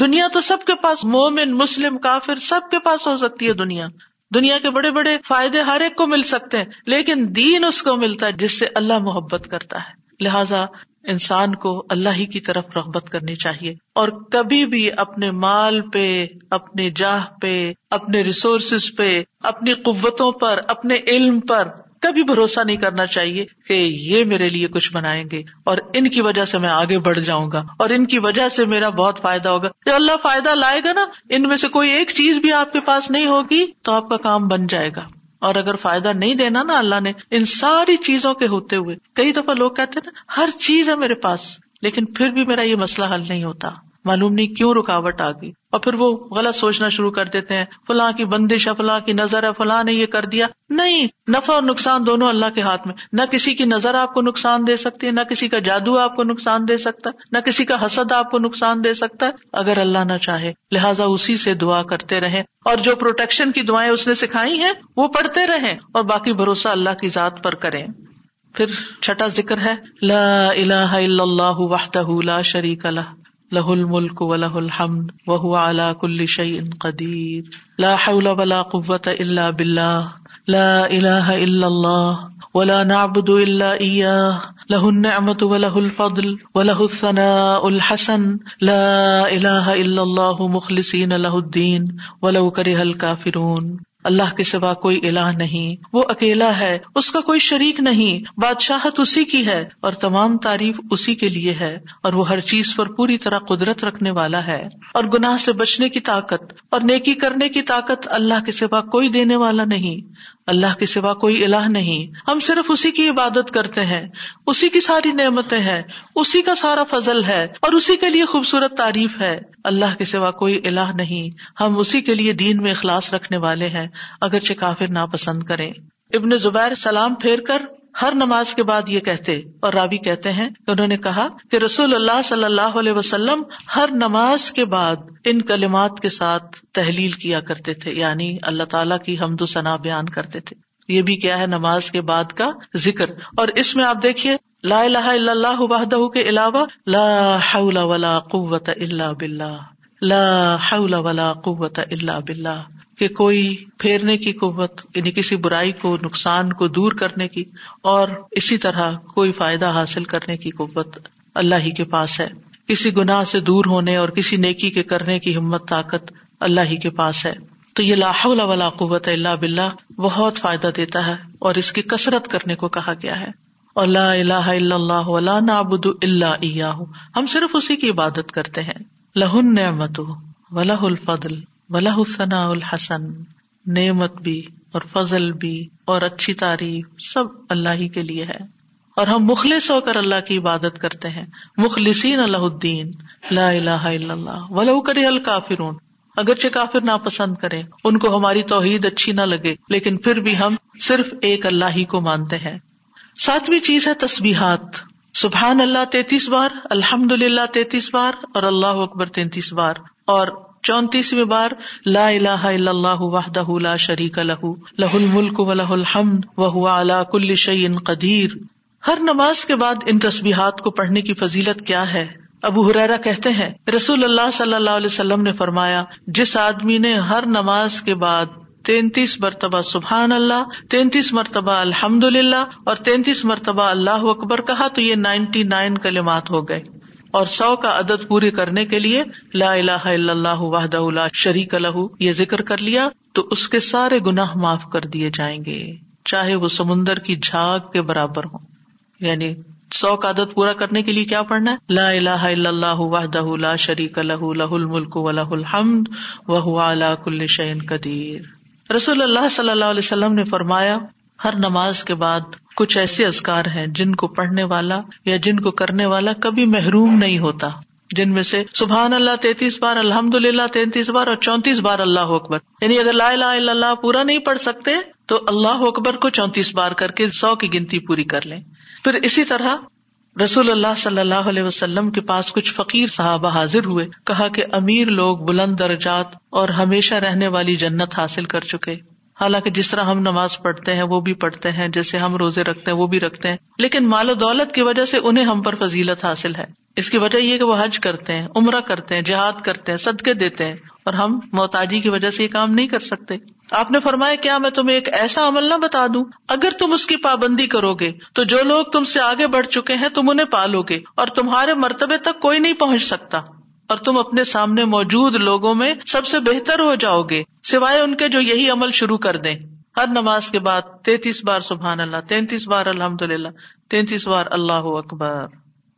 دنیا تو سب کے پاس مومن، مسلم، کافر سب کے پاس ہو سکتی ہے دنیا۔ دنیا کے بڑے بڑے فائدے ہر ایک کو مل سکتے ہیں، لیکن دین اس کو ملتا ہے جس سے اللہ محبت کرتا ہے۔ لہذا انسان کو اللہ ہی کی طرف رغبت کرنی چاہیے اور کبھی بھی اپنے مال پہ، اپنے جاہ پہ، اپنے ریسورسز پہ، اپنی قوتوں پر، اپنے علم پر کبھی بھروسہ نہیں کرنا چاہیے کہ یہ میرے لیے کچھ بنائیں گے اور ان کی وجہ سے میں آگے بڑھ جاؤں گا اور ان کی وجہ سے میرا بہت فائدہ ہوگا۔ اللہ فائدہ لائے گا نا، ان میں سے کوئی ایک چیز بھی آپ کے پاس نہیں ہوگی تو آپ کا کام بن جائے گا۔ اور اگر فائدہ نہیں دینا نا اللہ نے، ان ساری چیزوں کے ہوتے ہوئے، کئی دفعہ لوگ کہتے ہیں نا، ہر چیز ہے میرے پاس، لیکن پھر بھی میرا یہ مسئلہ حل نہیں ہوتا۔ معلوم نہیں کیوں رکاوٹ آ گئی۔ اور پھر وہ غلط سوچنا شروع کر دیتے ہیں۔ فلاں کی بندش ہے، فلاں کی نظر ہے، فلاں نے یہ کر دیا۔ نہیں، نفع اور نقصان دونوں اللہ کے ہاتھ میں۔ نہ کسی کی نظر آپ کو نقصان دے سکتی ہے، نہ کسی کا جادو آپ کو نقصان دے سکتا ہے، نہ کسی کا حسد آپ کو نقصان دے سکتا ہے۔ اگر اللہ نہ چاہے، لہٰذا اسی سے دعا کرتے رہے اور جو پروٹیکشن کی دعائیں اس نے سکھائی ہیں، وہ پڑھتے رہے اور باقی بھروسہ اللہ کی ذات پر کریں۔ پھر چھٹا ذکر ہے، لا الہ الا اللہ وحدہ لا شریک اللہ لہ الملک و لہ الحمد وہ اعلیٰ کل شعین قدیر لا حول ولا قوت الا باللہ لا الہ الا اللہ ولا نعبد الا ایاہ لہ النعمت و لہ الفضل و لہ الثناء الحسن. لا الہ الا اللہ مخلصین لہ الدین ولو کرہ الکافرون اللہ کے سوا کوئی الہ نہیں، وہ اکیلا ہے، اس کا کوئی شریک نہیں، بادشاہت اسی کی ہے اور تمام تعریف اسی کے لیے ہے اور وہ ہر چیز پر پوری طرح قدرت رکھنے والا ہے۔ اور گناہ سے بچنے کی طاقت اور نیکی کرنے کی طاقت اللہ کے سوا کوئی دینے والا نہیں۔ اللہ کے سوا کوئی الہ نہیں۔ ہم صرف اسی کی عبادت کرتے ہیں، اسی کی ساری نعمتیں ہیں، اسی کا سارا فضل ہے اور اسی کے لیے خوبصورت تعریف ہے۔ اللہ کے سوا کوئی الہ نہیں۔ ہم اسی کے لیے دین میں اخلاص رکھنے والے ہیں، اگرچہ کافر ناپسند کریں۔ ابن زبیر سلام پھیر کر ہر نماز کے بعد یہ کہتے اور راوی کہتے ہیں کہ انہوں نے کہا کہ رسول اللہ صلی اللہ علیہ وسلم ہر نماز کے بعد ان کلمات کے ساتھ تحلیل کیا کرتے تھے یعنی اللہ تعالیٰ کی حمد و ثنا بیان کرتے تھے۔ یہ بھی کیا ہے نماز کے بعد کا ذکر۔ اور اس میں آپ دیکھیے، لا الہ الا اللہ وحدہ کے علاوہ لا حول ولا قوت الا باللہ۔ لا حول ولا قوت الا باللہ۔ کہ کوئی پھیرنے کی قوت یعنی کسی برائی کو، نقصان کو دور کرنے کی، اور اسی طرح کوئی فائدہ حاصل کرنے کی قوت اللہ ہی کے پاس ہے۔ کسی گناہ سے دور ہونے اور کسی نیکی کے کرنے کی ہمت، طاقت اللہ ہی کے پاس ہے۔ تو یہ لاہ ولا قوت اللہ بلّہ بہت فائدہ دیتا ہے اور اس کی کثرت کرنے کو کہا گیا ہے۔ اور لا الہ الا اللہ ولا نعبد الا ایاہ۔ ہم صرف اسی کی عبادت کرتے ہیں۔ لہن نعمت ولہ الفضل۔ ولاح الثنا الحسن، نعمت بھی اور فضل بھی اور اچھی تعریف سب اللہ ہی کے لیے ہے۔ اور ہم مخلص ہو کر اللہ کی عبادت کرتے ہیں۔ مخلصین اللہ الدین، لا الہ الا اللہ۔ ولو کرے الکافرون۔ اگرچہ کافر ناپسند کرے ان کو ہماری توحید اچھی نہ لگے، لیکن پھر بھی ہم صرف ایک اللہ ہی کو مانتے ہیں۔ ساتویں چیز ہے تصبیحات سبحان اللہ تینتیس بار الحمد للہ تینتیس بار اور اللہ اکبر تینتیس بار۔ اور چونتیسویں بار لا الہ الا اللہ وحدہ لا شریک لہ لہ الملک و لہ الحمد و علا کل شعین قدیر۔ ہر نماز کے بعد ان تصبیحات کو پڑھنے کی فضیلت کیا ہے؟ ابو حریرا کہتے ہیں، رسول اللہ صلی اللہ علیہ وسلم نے فرمایا، جس آدمی نے ہر نماز کے بعد تینتیس مرتبہ سبحان اللہ، تینتیس مرتبہ الحمد للہ اور تینتیس مرتبہ اللہ اکبر کہا تو یہ نائنٹی نائن کلمات ہو گئے۔ اور سو کا عدد پورے کرنے کے لیے لا الہ الا اللہ وحدہ لا شریک الح یہ ذکر کر لیا تو اس کے سارے گناہ معاف کر دیے جائیں گے، چاہے وہ سمندر کی جھاگ کے برابر ہو یعنی سو کا عدد پورا کرنے کے لیے کیا پڑھنا ہے؟ لا الہ الا اللہ وحدہ لا شریک لہ لہ الملک و لہ الحمد وہ کل شعین قدیر۔ رسول اللہ صلی اللہ علیہ وسلم نے فرمایا ہر نماز کے بعد کچھ ایسے ازکار ہیں جن کو پڑھنے والا یا جن کو کرنے والا کبھی محروم نہیں ہوتا، جن میں سے سبحان اللہ تینتیس بار الحمد للہ تینتیس بار اور چونتیس بار اللہ اکبر۔ یعنی اگر لا الہ الا اللہ پورا نہیں پڑھ سکتے تو اللہ اکبر کو چونتیس بار کر کے سو کی گنتی پوری کر لیں۔ پھر اسی طرح رسول اللہ صلی اللہ علیہ وسلم کے پاس کچھ فقیر صحابہ حاضر ہوئے، کہا کہ امیر لوگ بلند درجات اور ہمیشہ رہنے والی جنت حاصل کر چکے۔ حالانکہ جس طرح ہم نماز پڑھتے ہیں وہ بھی پڑھتے ہیں، جیسے ہم روزے رکھتے ہیں وہ بھی رکھتے ہیں۔ لیکن مال و دولت کی وجہ سے انہیں ہم پر فضیلت حاصل ہے۔ اس کی وجہ یہ کہ وہ حج کرتے ہیں، عمرہ کرتے ہیں، جہاد کرتے ہیں، صدقے دیتے ہیں اور ہم محتاجی کی وجہ سے یہ کام نہیں کر سکتے۔ آپ نے فرمایا، کیا میں تمہیں ایک ایسا عمل نہ بتا دوں؟ اگر تم اس کی پابندی کرو گے تو جو لوگ تم سے آگے بڑھ چکے ہیں تم انہیں پالو گے اور تمہارے مرتبے تک کوئی نہیں پہنچ سکتا۔ اور تم اپنے سامنے موجود لوگوں میں سب سے بہتر ہو جاؤ گے، سوائے ان کے جو یہی عمل شروع کر دیں۔ ہر نماز کے بعد تینتیس بار سبحان اللہ، تینتیس بار الحمد للہ تینتیس بار اللہ اکبر۔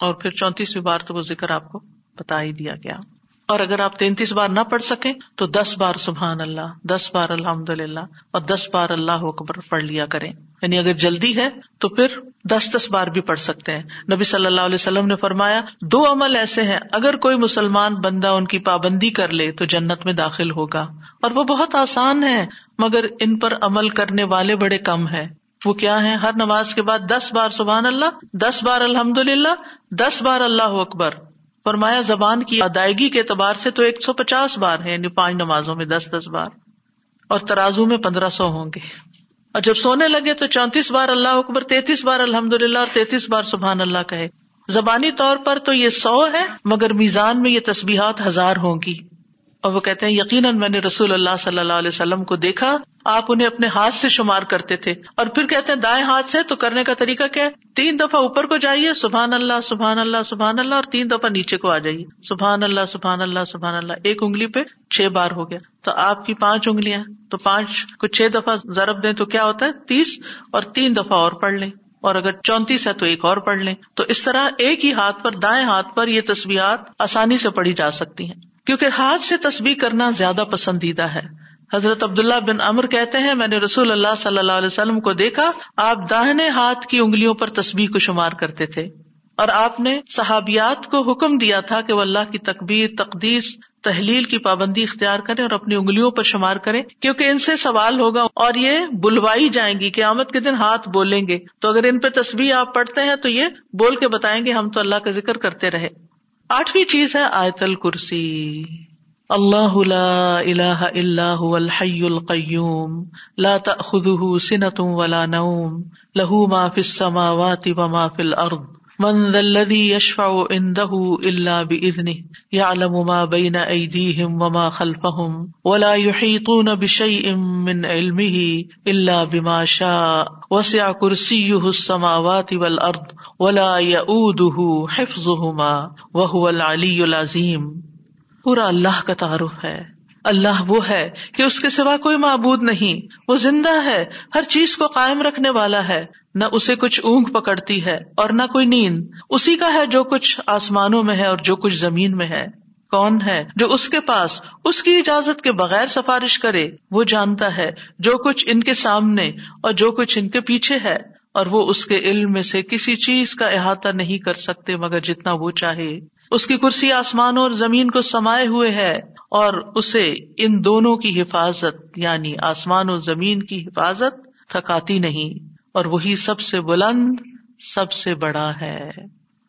اور پھر چونتیسویں بار تو وہ ذکر آپ کو بتا ہی دیا گیا۔ اور اگر آپ تینتیس بار نہ پڑھ سکیں تو دس بار سبحان اللہ، دس بار الحمد للہ اور دس بار اللہ اکبر پڑھ لیا کریں۔ یعنی اگر جلدی ہے تو پھر دس دس بار بھی پڑھ سکتے ہیں۔ نبی صلی اللہ علیہ وسلم نے فرمایا، دو عمل ایسے ہیں، اگر کوئی مسلمان بندہ ان کی پابندی کر لے تو جنت میں داخل ہوگا۔ اور وہ بہت آسان ہے مگر ان پر عمل کرنے والے بڑے کم ہے وہ کیا ہے ہر نماز کے بعد دس بار سبحان اللہ، دس بار الحمد للہ دس بار اللہ اکبر۔ فرمایا، زبان کی ادائیگی کے اعتبار سے تو ایک سو پچاس بار ہے یعنی پانچ نمازوں میں دس دس بار۔ اور ترازو میں پندرہ سو ہوں گے۔ اور جب سونے لگے تو چونتیس بار اللہ اکبر، تینتیس بار الحمد للہ اور تینتیس بار سبحان اللہ کہے۔ زبانی طور پر تو یہ سو ہے، مگر میزان میں یہ تصبیحات ہزار ہوں گی۔ اور وہ کہتے ہیں، یقیناً میں نے رسول اللہ صلی اللہ علیہ وسلم کو دیکھا، آپ انہیں اپنے ہاتھ سے شمار کرتے تھے۔ اور پھر کہتے ہیں، دائیں ہاتھ سے، تو کرنے کا طریقہ کیا ہے؟ تین دفعہ اوپر کو جائیے، سبحان اللہ سبحان اللہ سبحان اللہ، اور تین دفعہ نیچے کو آ جائیے۔ سبحان اللہ سبحان اللہ سبحان اللہ۔ ایک انگلی پہ چھ بار ہو گیا۔ تو آپ کی پانچ انگلیاں تو پانچ کو چھ دفعہ ضرب دیں تو کیا ہوتا ہے؟ تیس، اور تین دفعہ اور پڑھ لیں۔ اور اگر چونتیس ہے تو ایک اور پڑھ لیں۔ تو اس طرح ایک ہی ہاتھ پر، دائیں ہاتھ پر یہ تصویرات آسانی سے پڑھی جا سکتی ہیں۔ کیونکہ ہاتھ سے تصویر کرنا زیادہ پسندیدہ ہے۔ حضرت عبداللہ بن امر کہتے ہیں، میں نے رسول اللہ صلی اللہ علیہ وسلم کو دیکھا، آپ داہنے ہاتھ کی انگلیوں پر تصویر کو شمار کرتے تھے۔ اور آپ نے صحابیات کو حکم دیا تھا کہ وہ اللہ کی تقبیر تقدیس، تحلیل کی پابندی اختیار کریں اور اپنی انگلیوں پر شمار کریں، کیونکہ ان سے سوال ہوگا اور یہ بلوائی جائیں گی کہ آمد کے دن ہاتھ بولیں گے۔ تو اگر ان پہ تصویر آپ پڑھتے ہیں تو یہ بول کے بتائیں گے ہم تو اللہ کا ذکر کرتے رہے۔ آٹھویں چیز ہے آیت الکرسی۔ اللہ لا الہ الا هو الحی القیوم، لا تأخذه سنة ولا نوم له ما فی السماوات وما فی الارض۔ من ذا الذي يشفع عنده الا باذنه يعلم ما بين ايديهم وما خلفهم ولا يحيطون بشيء من علمه الا بما شاء وسع كرسيه السماوات والارض ولا يؤوده حفظهما وهو العلي العظيم۔ پورا اللہ کا تعارف ہے۔ اللہ وہ ہے کہ اس کے سوا کوئی معبود نہیں۔ وہ زندہ ہے، ہر چیز کو قائم رکھنے والا ہے۔ نہ اسے کچھ اونگ پکڑتی ہے اور نہ کوئی نیند۔ اسی کا ہے جو کچھ آسمانوں میں ہے اور جو کچھ زمین میں ہے۔ کون ہے جو اس کے پاس، اس کی اجازت کے بغیر سفارش کرے؟ وہ جانتا ہے جو کچھ ان کے سامنے اور جو کچھ ان کے پیچھے ہے۔ اور وہ اس کے علم میں سے کسی چیز کا احاطہ نہیں کر سکتے مگر جتنا وہ چاہے۔ اس کی کرسی آسمانوں اور زمین کو سمائے ہوئے ہے اور اسے ان دونوں کی حفاظت یعنی آسمان اور زمین کی حفاظت، تھکاتی نہیں۔ اور وہی سب سے بلند، سب سے بڑا ہے۔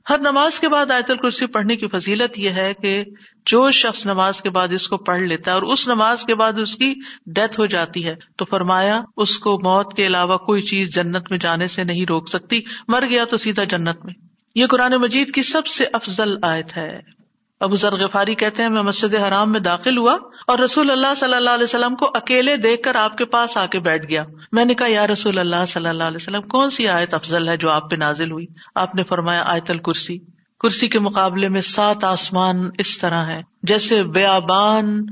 ہر نماز کے بعد آیت الکرسی پڑھنے کی فضیلت یہ ہے کہ جو شخص نماز کے بعد اس کو پڑھ لیتا ہے اور اس نماز کے بعد اس کی ڈیتھ ہو جاتی ہے تو فرمایا اس کو موت کے علاوہ کوئی چیز جنت میں جانے سے نہیں روک سکتی، مر گیا تو سیدھا جنت میں۔ یہ قرآن مجید کی سب سے افضل آیت ہے۔ ابو غفاری کہتے ہیں، میں مسجد حرام میں داخل ہوا اور رسول اللہ صلی اللہ علیہ وسلم کو اکیلے دیکھ کر آپ کے پاس آ کے بیٹھ گیا۔ میں نے کہا، یا رسول اللہ صلی اللہ علیہ وسلم، کون سی آیت افضل ہے جو آپ پہ نازل ہوئی؟ آپ نے فرمایا، آیت الکرسی۔ کرسی کے مقابلے میں سات آسمان اس طرح ہے جیسے بیابان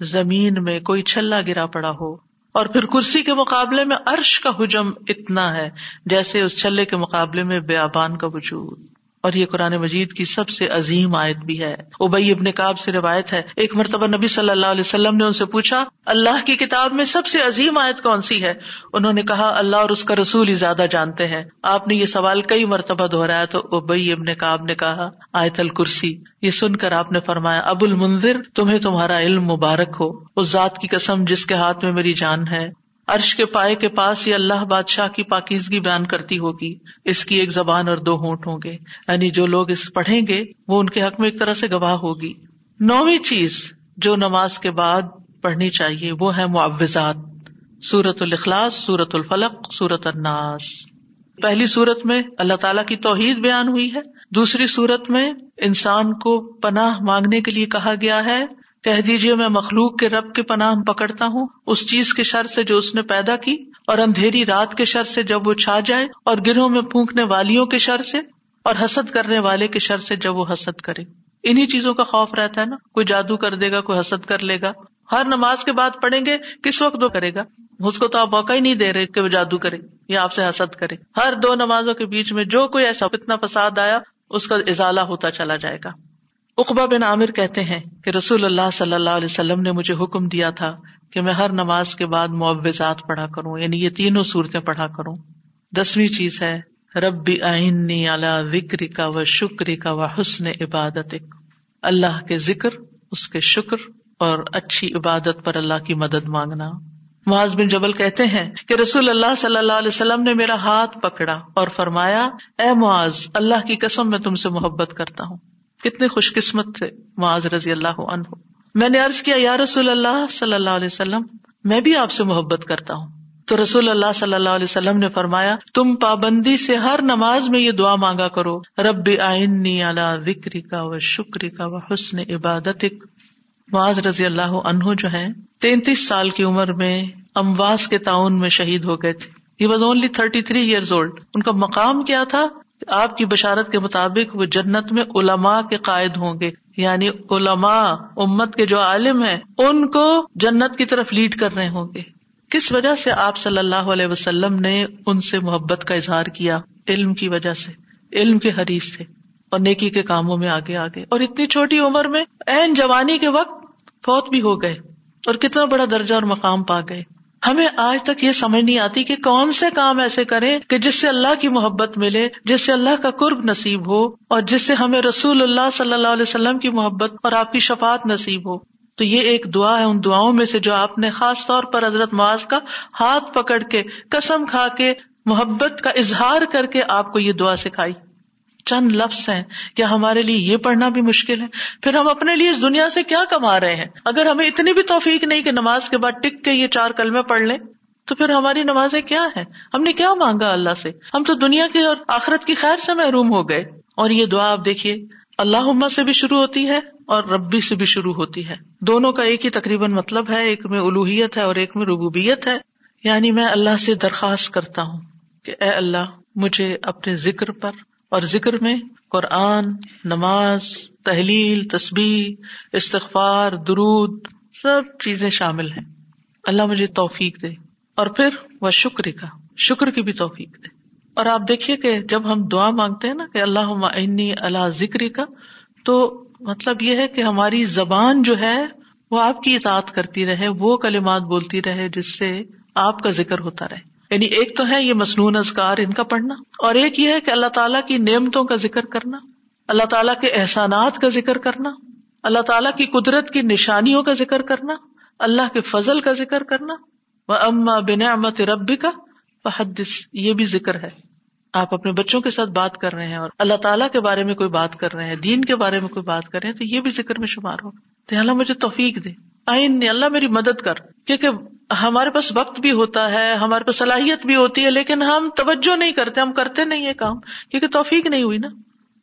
زمین میں کوئی چھلا گرا پڑا ہو۔ اور پھر کرسی کے مقابلے میں عرش کا حجم اتنا ہے، جیسے اس چھلے کے مقابلے میں بیابان کا وجود۔ اور یہ قرآن مجید کی سب سے عظیم آیت بھی ہے۔ ابئی ابن کاب سے روایت ہے۔ ایک مرتبہ نبی صلی اللہ علیہ وسلم نے ان سے پوچھا، اللہ کی کتاب میں سب سے عظیم آیت کون سی ہے؟ انہوں نے کہا، اللہ اور اس کا رسول ہی زیادہ جانتے ہیں۔ آپ نے یہ سوال کئی مرتبہ دہرایا تو ابئی ابن کاب نے کہا، آیت الکرسی، یہ سن کر آپ نے فرمایا، ابو المنظر تمہیں تمہارا علم مبارک ہو۔ اس ذات کی قسم جس کے ہاتھ میں میری جان ہے عرش کے پائے کے پاس یہ اللہ بادشاہ کی پاکیزگی بیان کرتی ہوگی۔ اس کی ایک زبان اور دو ہونٹ ہوں گے۔ یعنی جو لوگ اس پڑھیں گے، وہ ان کے حق میں ایک طرح سے گواہ ہوگی۔ نویں چیز جو نماز کے بعد پڑھنی چاہیے، وہ ہے معوضات۔ سورت الخلاص سورت الفلق سورت الناس۔ پہلی صورت میں اللہ تعالیٰ کی توحید بیان ہوئی ہے۔ دوسری صورت میں انسان کو پناہ مانگنے کے لیے کہا گیا ہے۔ کہہ دیجیے میں مخلوق کے رب کے پناہ پکڑتا ہوں، اس چیز کے شر سے جو اس نے پیدا کی، اور اندھیری رات کے شر سے جب وہ چھا جائے، اور گروہ میں پھونکنے والیوں کے شر سے، اور حسد کرنے والے کے شر سے جب وہ حسد کرے۔ انہیں چیزوں کا خوف رہتا ہے نا، کوئی جادو کر دے گا، کوئی حسد کر لے گا۔ ہر نماز کے بعد پڑھیں گے، کس وقت وہ کرے گا؟ اس کو تو آپ موقع ہی نہیں دے رہے کہ وہ جادو کرے یا آپ سے حسد کرے۔ ہر دو نمازوں کے بیچ میں جو کوئی ایسا اتنا فساد آیا، اس کا ازالہ ہوتا چلا جائے گا۔ اقبا بن عامر کہتے ہیں کہ رسول اللہ صلی اللہ علیہ وسلم نے مجھے حکم دیا تھا کہ میں ہر نماز کے بعد معوضات پڑھا کروں یعنی یہ تینوں صورتیں پڑھا کروں۔ دسویں چیز ہے، ربی آئنی اللہ وکری کا و شکری کا و حسن عبادت اللہ کے ذکر، اس کے شکر اور اچھی عبادت پر اللہ کی مدد مانگنا۔ معاذ بن جبل کہتے ہیں کہ رسول اللہ صلی اللہ علیہ وسلم نے میرا ہاتھ پکڑا اور فرمایا، اے معاذ، اللہ کی قسم میں تم سے محبت کرتا ہوں۔ کتنے خوش قسمت تھے معاذ رضی اللہ عنہ۔ میں نے عرض کیا، یا رسول اللہ صلی اللہ علیہ وسلم، میں بھی آپ سے محبت کرتا ہوں۔ تو رسول اللہ صلی اللہ علیہ وسلم نے فرمایا، تم پابندی سے ہر نماز میں یہ دعا مانگا کرو۔ رب آئنی اللہ ذکری کا و شکری کا و حسن عبادت معاذ رضی اللہ عنہ جو ہے تینتیس سال کی عمر میں امواس کے تعاون میں شہید ہو گئے تھے۔ He was only thirty three years old ان کا مقام کیا تھا؟ آپ کی بشارت کے مطابق وہ جنت میں علماء کے قائد ہوں گے۔ یعنی علماء امت کے جو عالم ہیں، ان کو جنت کی طرف لیڈ کر رہے ہوں گے۔ کس وجہ سے آپ صلی اللہ علیہ وسلم نے ان سے محبت کا اظہار کیا؟ علم کی وجہ سے۔ علم کے حریث سے اور نیکی کے کاموں میں آگے آگے۔ اور اتنی چھوٹی عمر میں این جوانی کے وقت فوت بھی ہو گئے۔ اور کتنا بڑا درجہ اور مقام پا گئے۔ ہمیں آج تک یہ سمجھ نہیں آتی کہ کون سے کام ایسے کریں کہ جس سے اللہ کی محبت ملے، جس سے اللہ کا قرب نصیب ہو، اور جس سے ہمیں رسول اللہ صلی اللہ علیہ وسلم کی محبت اور آپ کی شفات نصیب ہو۔ تو یہ ایک دعا ہے ان دعاؤں میں سے جو آپ نے خاص طور پر حضرت معاذ کا ہاتھ پکڑ کے، قسم کھا کے، محبت کا اظہار کر کے آپ کو یہ دعا سکھائی۔ چند لفظ ہیں کیا ہمارے لیے یہ پڑھنا بھی مشکل ہے۔ پھر ہم اپنے لیے اس دنیا سے کیا کما رہے ہیں؟ اگر ہمیں اتنی بھی توفیق نہیں کہ نماز کے بعد ٹک کے یہ چار کلمے پڑھ لیں، تو پھر ہماری نمازیں کیا ہے ہم نے کیا مانگا اللہ سے؟ ہم تو دنیا کی اور آخرت کی خیر سے محروم ہو گئے۔ اور یہ دعا آپ دیکھیے اللہ سے بھی شروع ہوتی ہے اور ربی سے بھی شروع ہوتی ہے۔ دونوں کا ایک ہی تقریباً مطلب ہے، ایک میں الوحیت ہے اور ایک میں ربوبیت ہے۔ یعنی میں اللہ سے درخواست کرتا ہوں کہ اے اللہ، مجھے اپنے ذکر پر اور ذکر میں قرآن، نماز، تحلیل تصبیح استغفار، درود، سب چیزیں شامل ہیں۔ اللہ مجھے توفیق دے۔ اور پھر وہ شکر کا، شکر کی بھی توفیق دے۔ اور آپ دیکھیے کہ جب ہم دعا مانگتے ہیں نا کہ اللہ عنی اللہ ذکری کا تو مطلب یہ ہے کہ ہماری زبان جو ہے، وہ آپ کی اطاعت کرتی رہے، وہ کلمات بولتی رہے، جس سے آپ کا ذکر ہوتا رہے۔ یعنی ایک تو ہے یہ مصنون ازکار ان کا پڑھنا اور ایک یہ ہے کہ اللہ تعالیٰ کی نعمتوں کا ذکر کرنا، اللہ تعالیٰ کے احسانات کا ذکر کرنا، اللہ تعالیٰ کی قدرت کی نشانیوں کا ذکر کرنا، اللہ کے فضل کا ذکر کرنا وہ اما بن امت ربی کا بحدث یہ بھی ذکر ہے۔ آپ اپنے بچوں کے ساتھ بات کر رہے ہیں اور اللہ تعالیٰ کے بارے میں کوئی بات کر رہے ہیں، دین کے بارے میں کوئی بات کر رہے ہیں، تو یہ بھی ذکر میں شمار ہوگا۔ تو اللہ مجھے توفیق دے۔ آئین نے اللہ میری مدد کر، کیونکہ ہمارے پاس وقت بھی ہوتا ہے، ہمارے پاس صلاحیت بھی ہوتی ہے، لیکن ہم توجہ نہیں کرتے، ہم کرتے نہیں ہے کام، کیونکہ توفیق نہیں ہوئی نا۔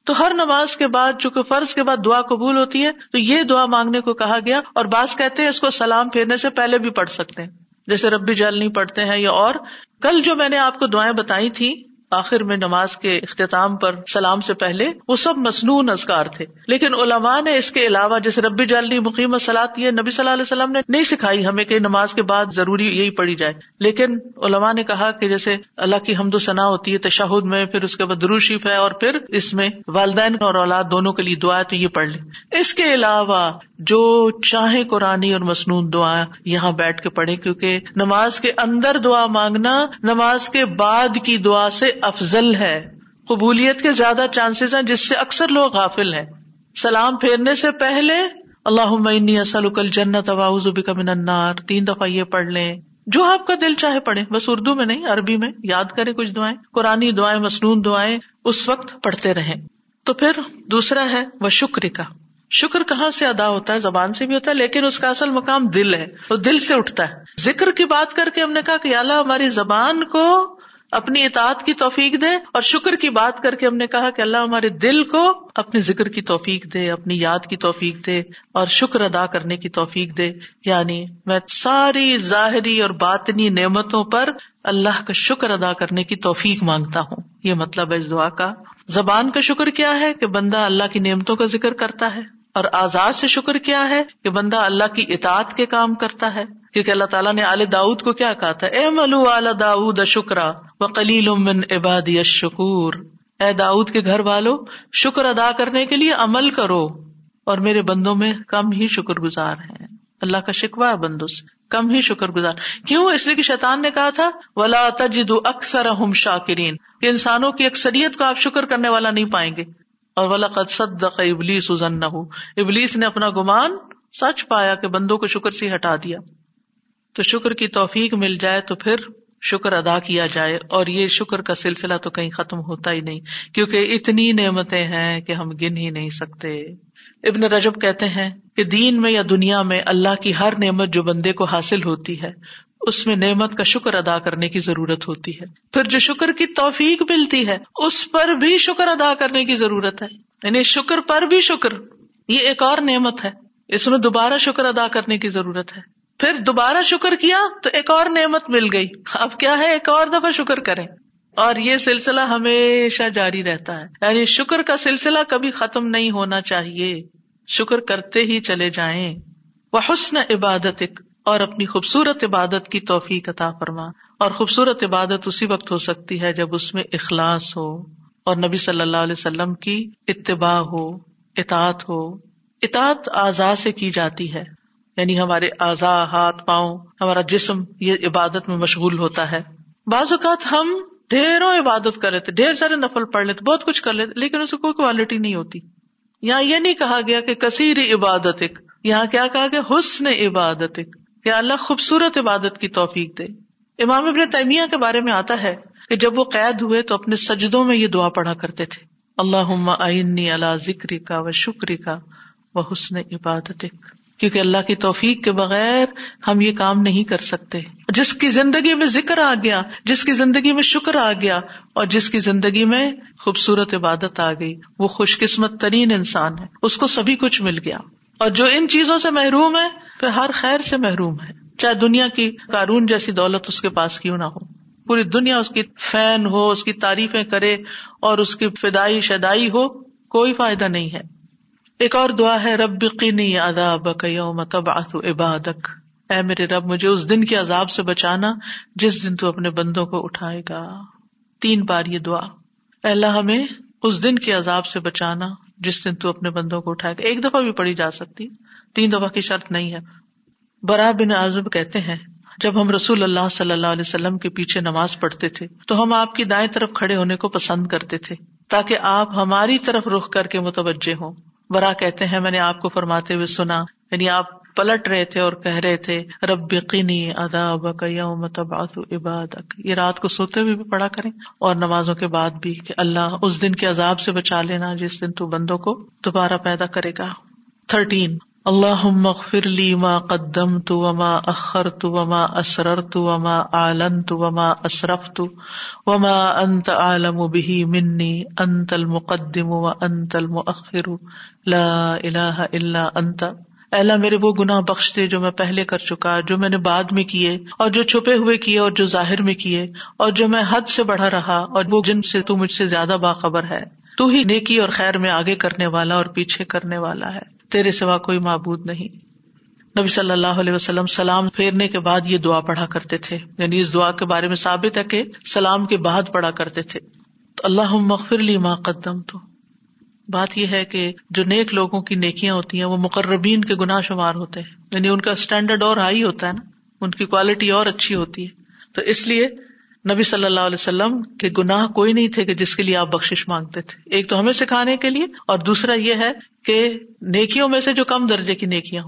تو ہر نماز کے بعد، چونکہ فرض کے بعد دعا قبول ہوتی ہے، تو یہ دعا مانگنے کو کہا گیا، اور بعض کہتے ہیں اس کو سلام پھیرنے سے پہلے بھی پڑھ سکتے ہیں۔ جیسے ربی جل نہیں پڑھتے ہیں یا اور، کل جو میں نے آپ کو دعائیں بتائی تھی آخر میں نماز کے اختتام پر سلام سے پہلے وہ سب مصنون ازکار تھے۔ لیکن علماء نے اس کے علاوہ جیسے ربی جالنی مقیم سلاد یہ نبی صلی اللہ علیہ وسلم نے نہیں سکھائی ہمیں کہ نماز کے بعد ضروری یہی پڑھی جائے۔ لیکن علماء نے کہا کہ جیسے اللہ کی حمد و ثنا ہوتی ہے، تشہد میں پھر اس کے بعد دروشیف ہے اور پھر اس میں والدین اور اولاد دونوں کے لیے دعا تو یہ پڑھ لیں۔ اس کے علاوہ جو چاہے قرآن اور مصنون دعا یہاں بیٹھ کے پڑھے کیونکہ نماز کے اندر دعا مانگنا، نماز کے بعد کی دعا سے افضل ہے۔ قبولیت کے زیادہ چانسز ہیں جس سے اکثر لوگ غافل ہیں۔ سلام پھیرنے سے پہلے اللہ اسلکل جنت کا من النار۔ تین دفعہ یہ پڑھ لیں۔ جو آپ کا دل چاہے پڑھے بس اردو میں نہیں، عربی میں۔ یاد کرے کچھ دعائیں۔ قرآن دعائیں مصنون دعائیں، اس وقت پڑھتے رہیں۔ تو پھر دوسرا ہے وہ شکر کا شکر کہاں سے ادا ہوتا ہے؟ زبان سے بھی ہوتا ہے، لیکن اس کا اصل مقام دل ہے، وہ دل سے اٹھتا ہے۔ ذکر کی بات کر کے ہم نے کہا کہ اللہ ہماری زبان کو اپنی اطاعت کی توفیق دے اور شکر کی بات کر کے ہم نے کہا کہ اللہ ہمارے دل کو اپنے ذکر کی توفیق دے، اپنی یاد کی توفیق دے اور شکر ادا کرنے کی توفیق دے۔ یعنی میں ساری ظاہری اور باطنی نعمتوں پر اللہ کا شکر ادا کرنے کی توفیق مانگتا ہوں۔ یہ مطلب ہے اس دعا کا۔ زبان کا شکر کیا ہے کہ بندہ اللہ کی نعمتوں کا ذکر کرتا ہے؟ اور آزاد سے شکر کیا ہے کہ بندہ اللہ کی اطاعت کے کام کرتا ہے۔ کیونکہ اللہ تعالیٰ نے عال داود کو کیا کہا تھا؟ اے ملو داود شکرا و کلیل امن عبادی شکور اے داود کے گھر والو، شکر ادا کرنے کے لیے عمل کرو اور میرے بندوں میں کم ہی شکر گزار ہیں۔ اللہ کا شکوا ہے بندو سے، کم ہی شکر گزار۔ کیوں؟ اس لیے کہ شیطان نے کہا تھا، ولا تجد اکثر ہم شاکرین انسانوں کی اکثریت کو آپ شکر کرنے والا نہیں پائیں گے۔ اور ولا قد صدق ابلیس نہ ہو ابلیس نے اپنا گمان سچ پایا کہ بندوں کو شکر سے ہٹا دیا۔ تو شکر کی توفیق مل جائے تو پھر شکر ادا کیا جائے، اور یہ شکر کا سلسلہ تو کہیں ختم ہوتا ہی نہیں، کیونکہ اتنی نعمتیں ہیں کہ ہم گن ہی نہیں سکتے۔ ابن رجب کہتے ہیں کہ دین میں یا دنیا میں اللہ کی ہر نعمت جو بندے کو حاصل ہوتی ہے اس میں نعمت کا شکر ادا کرنے کی ضرورت ہوتی ہے۔ پھر جو شکر کی توفیق ملتی ہے، اس پر بھی شکر ادا کرنے کی ضرورت ہے۔ یعنی شکر پر بھی شکر، یہ ایک اور نعمت ہے۔ اس میں دوبارہ شکر ادا کرنے کی ضرورت ہے۔ پھر دوبارہ شکر کیا تو ایک اور نعمت مل گئی۔ اب کیا ہے؟ ایک اور دفعہ شکر کریں۔ اور یہ سلسلہ ہمیشہ جاری رہتا ہے۔ یعنی شکر کا سلسلہ کبھی ختم نہیں ہونا چاہیے۔ شکر کرتے ہی چلے جائیں۔ وہ حسن عبادت اور اپنی خوبصورت عبادت کی توفیق عطا فرما۔ اور خوبصورت عبادت اسی وقت ہو سکتی ہے جب اس میں اخلاص ہو اور نبی صلی اللہ علیہ وسلم کی اتباع ہو، اطاعت ہو۔ اطاعت آزاد سے کی جاتی ہے۔ یعنی ہمارے اعضا ہاتھ، پاؤں، ہمارا جسم، یہ عبادت میں مشغول ہوتا ہے۔ بعض اوقات ہم ڈھیروں عبادت کر لیتے، ڈھیر سارے نفل پڑھ لیتے، بہت کچھ کر لیتے، لیکن اس کوئی کوالٹی نہیں ہوتی۔ یہاں یہ نہیں کہا گیا کہ کثیر عبادت یہاں کیا کہا گیا؟ حسن عبادت کہ اللہ خوبصورت عبادت کی توفیق دے۔ امام ابن تیمیہ کے بارے میں آتا ہے کہ جب وہ قید ہوئے تو اپنے سجدوں میں یہ دعا پڑھا کرتے تھے۔ اللہ آئنی اللہ ذکری کا و شکری کا وہ حسن عبادت کیونکہ اللہ کی توفیق کے بغیر ہم یہ کام نہیں کر سکتے۔ جس کی زندگی میں ذکر آ گیا، جس کی زندگی میں شکر آ گیا اور جس کی زندگی میں خوبصورت عبادت آ گئی، وہ خوش قسمت ترین انسان ہے۔ اس کو سبھی کچھ مل گیا۔ اور جو ان چیزوں سے محروم ہے، پھر ہر خیر سے محروم ہے۔ چاہے دنیا کی قارون جیسی دولت اس کے پاس کیوں نہ ہو۔ پوری دنیا اس کی فین ہو، اس کی تعریفیں کرے اور اس کی فدائی، شدائی ہو، کوئی فائدہ نہیں ہے۔ ایک اور دعا ہے، رب قینی اداب یوم تبعث عبادک۔ اے میرے رب، مجھے اس دن کے عذاب سے بچانا، جس دن تو اپنے بندوں کو اٹھائے گا۔ تین بار یہ دعا۔ اللہ، ہمیں اس دن کے عذاب سے بچانا۔ جس دن تو اپنے بندوں کو اٹھائے گا ایک دفعہ بھی پڑھی جا سکتی۔ تین دفعہ کی شرط نہیں ہے۔ برا بن اعظم کہتے ہیں، جب ہم رسول اللہ صلی اللہ علیہ وسلم کے پیچھے نماز پڑھتے تھے، تو ہم آپ کی دائیں طرف کھڑے ہونے کو پسند کرتے تھے، تاکہ آپ ہماری طرف رخ کر کے متوجہ ہوں۔ برا کہتے ہیں، میں نے آپ کو فرماتے ہوئے سنا یعنی آپ پلٹ رہے تھے اور کہہ رہے تھے، رب قینی یوم تبعث عبادک۔ یہ رات کو سوتے ہوئے بھی پڑھا کریں اور نمازوں کے بعد بھی کہ اللہ اس دن کے عذاب سے بچا لینا جس دن تو بندوں کو دوبارہ پیدا کرے گا۔ تھرٹین اللہ مغفر لی ما قدم تو وما اخر تو وما اسرر تو وما عالن تو وما اسرف تو وما انت عالم به منی، انت المقدم و انت المؤخر، لا الہ الا انت۔ اللہ، میرے وہ گناہ بخش دے جو میں پہلے کر چکا، جو میں نے بعد میں کیے، اور جو چھپے ہوئے کیے، اور جو ظاہر میں کیے، اور جو میں حد سے بڑھا رہا، اور وہ جن سے تو مجھ سے زیادہ باخبر ہے۔ تو ہی نیکی اور خیر میں آگے کرنے والا اور پیچھے کرنے والا ہے۔ تیرے سوا کوئی معبود نہیں۔ نبی صلی اللہ علیہ وسلم سلام پھیرنے کے بعد یہ دعا پڑھا کرتے تھے۔ یعنی اس دعا کے بارے میں ثابت ہے کہ سلام کے بعد پڑھا کرتے تھے۔ تو اللہ مغفر لی ما قدم تو بات یہ ہے کہ جو نیک لوگوں کی نیکیاں ہوتی ہیں، وہ مقربین کے گناہ شمار ہوتے ہیں۔ یعنی ان کا اسٹینڈرڈ اور ہائی ہوتا ہے نا۔ ان کی کوالٹی اور اچھی ہوتی ہے۔ تو اس لیے نبی صلی اللہ علیہ وسلم کے گناہ کوئی نہیں تھے کہ جس کے لیے آپ بخش مانگتے تھے۔ ایک تو ہمیں سکھانے کے لیے اور دوسرا یہ ہے کہ نیکیوں میں سے جو کم درجے کی نیکیاں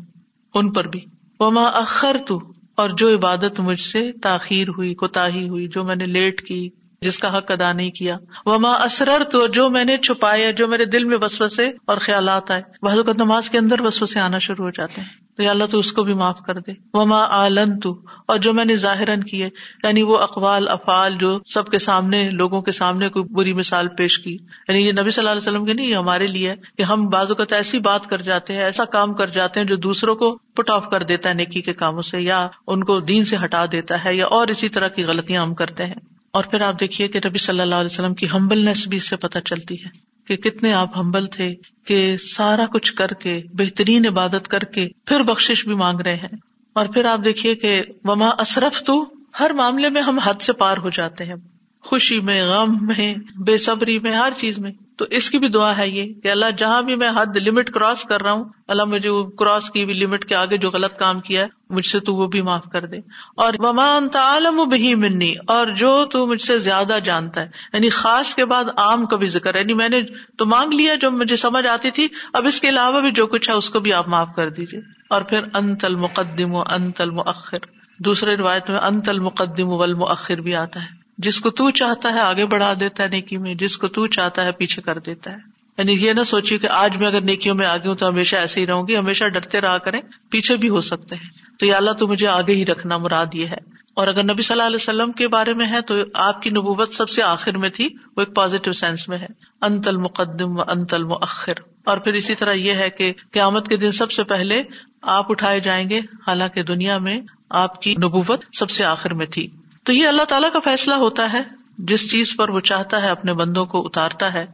ان پر بھی۔ وما اخر تو اور جو عبادت مجھ سے تاخیر ہوئی کوتا ہوئی، جو میں نے لیٹ کی جس کا حق ادا نہیں کیا۔ وہ ماں اسرر تو جو میں نے چھپایا، جو میرے دل میں وسوسے اور خیالات آئے۔ بعض اوقات نماز کے اندر وسوسے آنا شروع ہو جاتے ہیں۔ تو اللہ تو اس کو بھی معاف کر دے۔ وہ ماں عالن تو اور جو میں نے ظاہر کیے یعنی وہ اقوال، افعال جو سب کے سامنے، لوگوں کے سامنے کوئی بری مثال پیش کی۔ یعنی یہ نبی صلی اللہ علیہ وسلم کے نہیں، یہ ہمارے لیے کہ ہم بعض اوقات ایسی بات کر جاتے ہیں، ایسا کام کر جاتے ہیں جو دوسروں کو پٹ آف کر دیتا ہے نیکی کے کاموں سے، یا ان کو دین سے ہٹا دیتا ہے، یا اور اسی طرح کی غلطیاں ہم کرتے ہیں۔ اور پھر آپ دیکھیے کہ نبی صلی اللہ علیہ وسلم کی ہمبلنیس بھی اس سے پتہ چلتی ہے کہ کتنے آپ ہمبل تھے کہ سارا کچھ کر کے، بہترین عبادت کر کے پھر بخشش بھی مانگ رہے ہیں۔ اور پھر آپ دیکھیے کہ وما اصرف تو ہر معاملے میں ہم حد سے پار ہو جاتے ہیں۔ خوشی میں، غم میں، بے صبری میں، ہر چیز میں۔ تو اس کی بھی دعا ہے یہ کہ اللہ جہاں بھی میں حد لمٹ کراس کر رہا ہوں، اللہ مجھے وہ کراس کی بھی لمٹ کے آگے جو غلط کام کیا ہے، مجھ سے تو وہ بھی معاف کر دے۔ اور ومان تعالم بہی منی اور جو تو مجھ سے زیادہ جانتا ہے۔ یعنی خاص کے بعد عام کا بھی ذکر ہے۔ یعنی میں نے تو مانگ لیا جو مجھے سمجھ آتی تھی، اب اس کے علاوہ بھی جو کچھ ہے اس کو بھی آپ معاف کر دیجیے اور پھر انت المقدم و انت المؤخر۔ دوسرے روایت میں انت المقدم والمؤخر بھی آتا ہے۔ جس کو تو چاہتا ہے آگے بڑھا دیتا ہے نیکی میں، جس کو تو چاہتا ہے پیچھے کر دیتا ہے۔ یعنی یہ نہ سوچیے کہ آج میں اگر نیکیوں میں آگے ہوں تو ہمیشہ ایسے ہی رہوں گی، ہمیشہ ڈرتے رہا کریں، پیچھے بھی ہو سکتے ہیں۔ تو یہ اللہ تو مجھے آگے ہی رکھنا مراد یہ ہے۔ اور اگر نبی صلی اللہ علیہ وسلم کے بارے میں ہے تو آپ کی نبوت سب سے آخر میں تھی، وہ ایک پازیٹو سینس میں ہے۔ انت المقدم و انت المؤخر۔ اور پھر اسی طرح یہ ہے کہ قیامت کے دن سب سے پہلے آپ اٹھائے جائیں گے۔ حالانکہ دنیا میں آپ کی نبوت سب سے آخر میں تھی۔ تو یہ اللہ تعالیٰ کا فیصلہ ہوتا ہے، جس چیز پر وہ چاہتا ہے اپنے بندوں کو اتارتا ہے،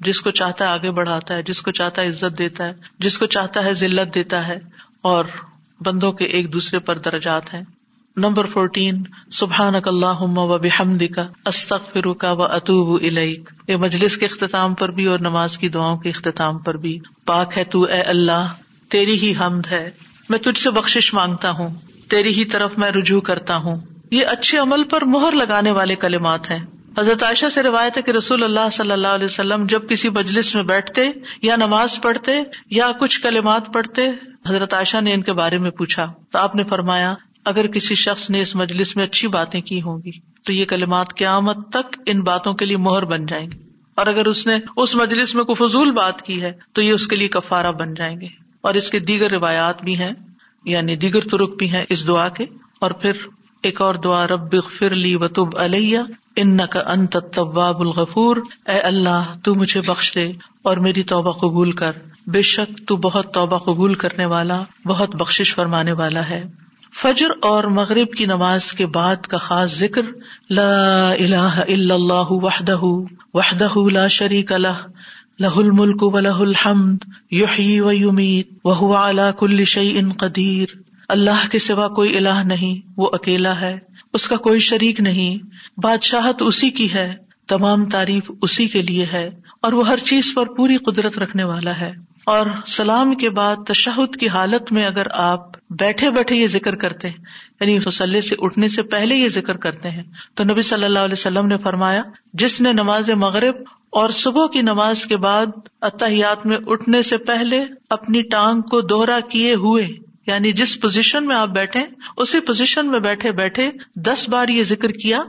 جس کو چاہتا ہے آگے بڑھاتا ہے، جس کو چاہتا ہے عزت دیتا ہے، جس کو چاہتا ہے ذلت دیتا ہے، اور بندوں کے ایک دوسرے پر درجات ہیں۔ نمبر فورٹین سبحان اک اللہ و بحمد کا استخ فرو و اطوب الک یہ مجلس کے اختتام پر بھی اور نماز کی دعاؤں کے اختتام پر بھی۔ پاک ہے تو اے اللہ، تیری ہی حمد ہے۔ میں تجھ سے بخش مانگتا ہوں، تیری ہی طرف میں رجوع کرتا ہوں۔ یہ اچھے عمل پر مہر لگانے والے کلمات ہیں۔ حضرت عائشہ سے روایت ہے کہ رسول اللہ صلی اللہ علیہ وسلم جب کسی مجلس میں بیٹھتے یا نماز پڑھتے یا کچھ کلمات پڑھتے، حضرت عائشہ نے ان کے بارے میں پوچھا۔ تو آپ نے فرمایا، اگر کسی شخص نے اس مجلس میں اچھی باتیں کی ہوں گی، تو یہ کلمات قیامت تک ان باتوں کے لیے مہر بن جائیں گے۔ اور اگر اس نے اس مجلس میں کوئی فضول بات کی ہے، تو یہ اس کے لیے کفارہ بن جائیں گے۔ اور اس کے دیگر روایات بھی ہیں یعنی دیگر ترک بھی ہیں اس دعا کے۔ اور پھر ایک اور دعا، رب فرلی وطب علیہ ان کا انت طباب الغفور۔ اے اللہ، تو مجھے بخش دے اور میری توبہ قبول کر۔ بے شک تو بہت توبہ قبول کرنے والا، بہت بخش فرمانے والا ہے۔ فجر اور مغرب کی نماز کے بعد کا خاص ذکر، لا الہ الا اللہ وحدہ وحدہ لا شریک لہ لہ الملک و لہ الحمد، یحیی و یمیت، وہو علی کل شیء قدیر۔ اللہ کے سوا کوئی الہ نہیں، وہ اکیلا ہے، اس کا کوئی شریک نہیں۔ بادشاہت اسی کی ہے، تمام تعریف اسی کے لیے ہے، اور وہ ہر چیز پر پوری قدرت رکھنے والا ہے۔ اور سلام کے بعد تشہد کی حالت میں اگر آپ بیٹھے بیٹھے یہ ذکر کرتے ہیں یعنی مسلح سے اٹھنے سے پہلے یہ ذکر کرتے ہیں، تو نبی صلی اللہ علیہ وسلم نے فرمایا، جس نے نماز مغرب اور صبح کی نماز کے بعد اتحیات میں اٹھنے سے پہلے اپنی ٹانگ کو دوہرا کیے ہوئے یعنی جس پوزیشن میں آپ بیٹھے، اسی پوزیشن میں بیٹھے بیٹھے دس بار یہ ذکر کیا،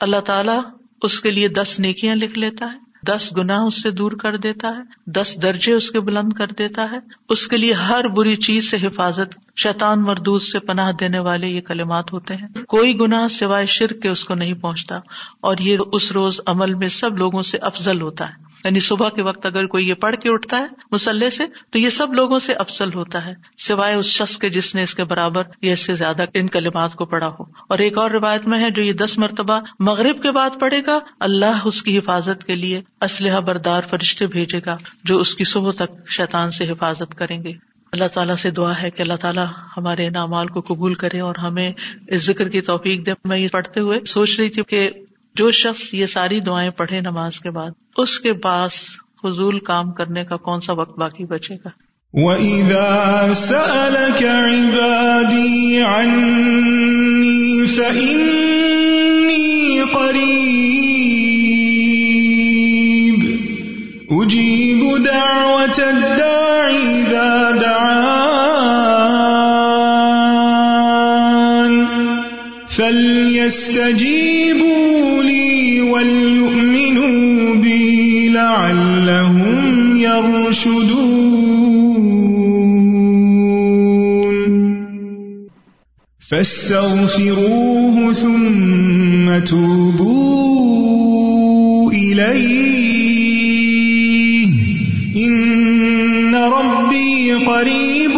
اللہ تعالیٰ اس کے لیے دس نیکیاں لکھ لیتا ہے، دس گنا اس سے دور کر دیتا ہے، دس درجے اس کے بلند کر دیتا ہے۔ اس کے لیے ہر بری چیز سے حفاظت، شیطان مردود سے پناہ دینے والے یہ کلمات ہوتے ہیں۔ کوئی گنا سوائے شرک کے اس کو نہیں پہنچتا، اور یہ اس روز عمل میں سب لوگوں سے افضل ہوتا ہے۔ یعنی صبح کے وقت اگر کوئی یہ پڑھ کے اٹھتا ہے مسلح سے، تو یہ سب لوگوں سے افسل ہوتا ہے، سوائے اس شخص کے جس نے اس کے برابر یا اس سے زیادہ ان کلمات کو پڑھا ہو۔ اور ایک اور روایت میں ہے، جو یہ دس مرتبہ مغرب کے بعد پڑھے گا، اللہ اس کی حفاظت کے لیے اسلحہ بردار فرشتے بھیجے گا، جو اس کی صبح تک شیطان سے حفاظت کریں گے۔ اللہ تعالیٰ سے دعا ہے کہ اللہ تعالیٰ ہمارے نامال کو قبول کرے اور ہمیں اس ذکر کی توفیق دے۔ میں یہ پڑھتے ہوئے سوچ رہی تھی کہ جو شخص یہ ساری دعائیں پڑھے نماز کے بعد، اس کے پاس فضول کام کرنے کا کون سا وقت باقی بچے گا؟ وَإِذَا سَأَلَكَ عِبَادِي عَنِّي فَإِنِّي قَرِيبٌ أُجِيبُ دَعْوَةَ الدَّاعِ إِذَا دَعَانِ فَلْيَسْتَجِيبُوا وليؤمنوا بي لعلهم يرشدون. فاستغفروه ثم توبوا إليه. إن ربي قريب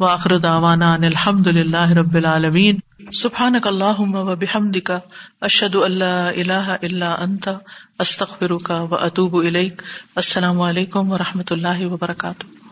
واخر دعوانا ان الحمد للہ رب العالمین. سبحانک اللہم و بحمدک، اشہد ان لا الہ الا انت، استغفرک و اتوب الیک. السلام علیکم و رحمۃ اللہ وبرکاتہ.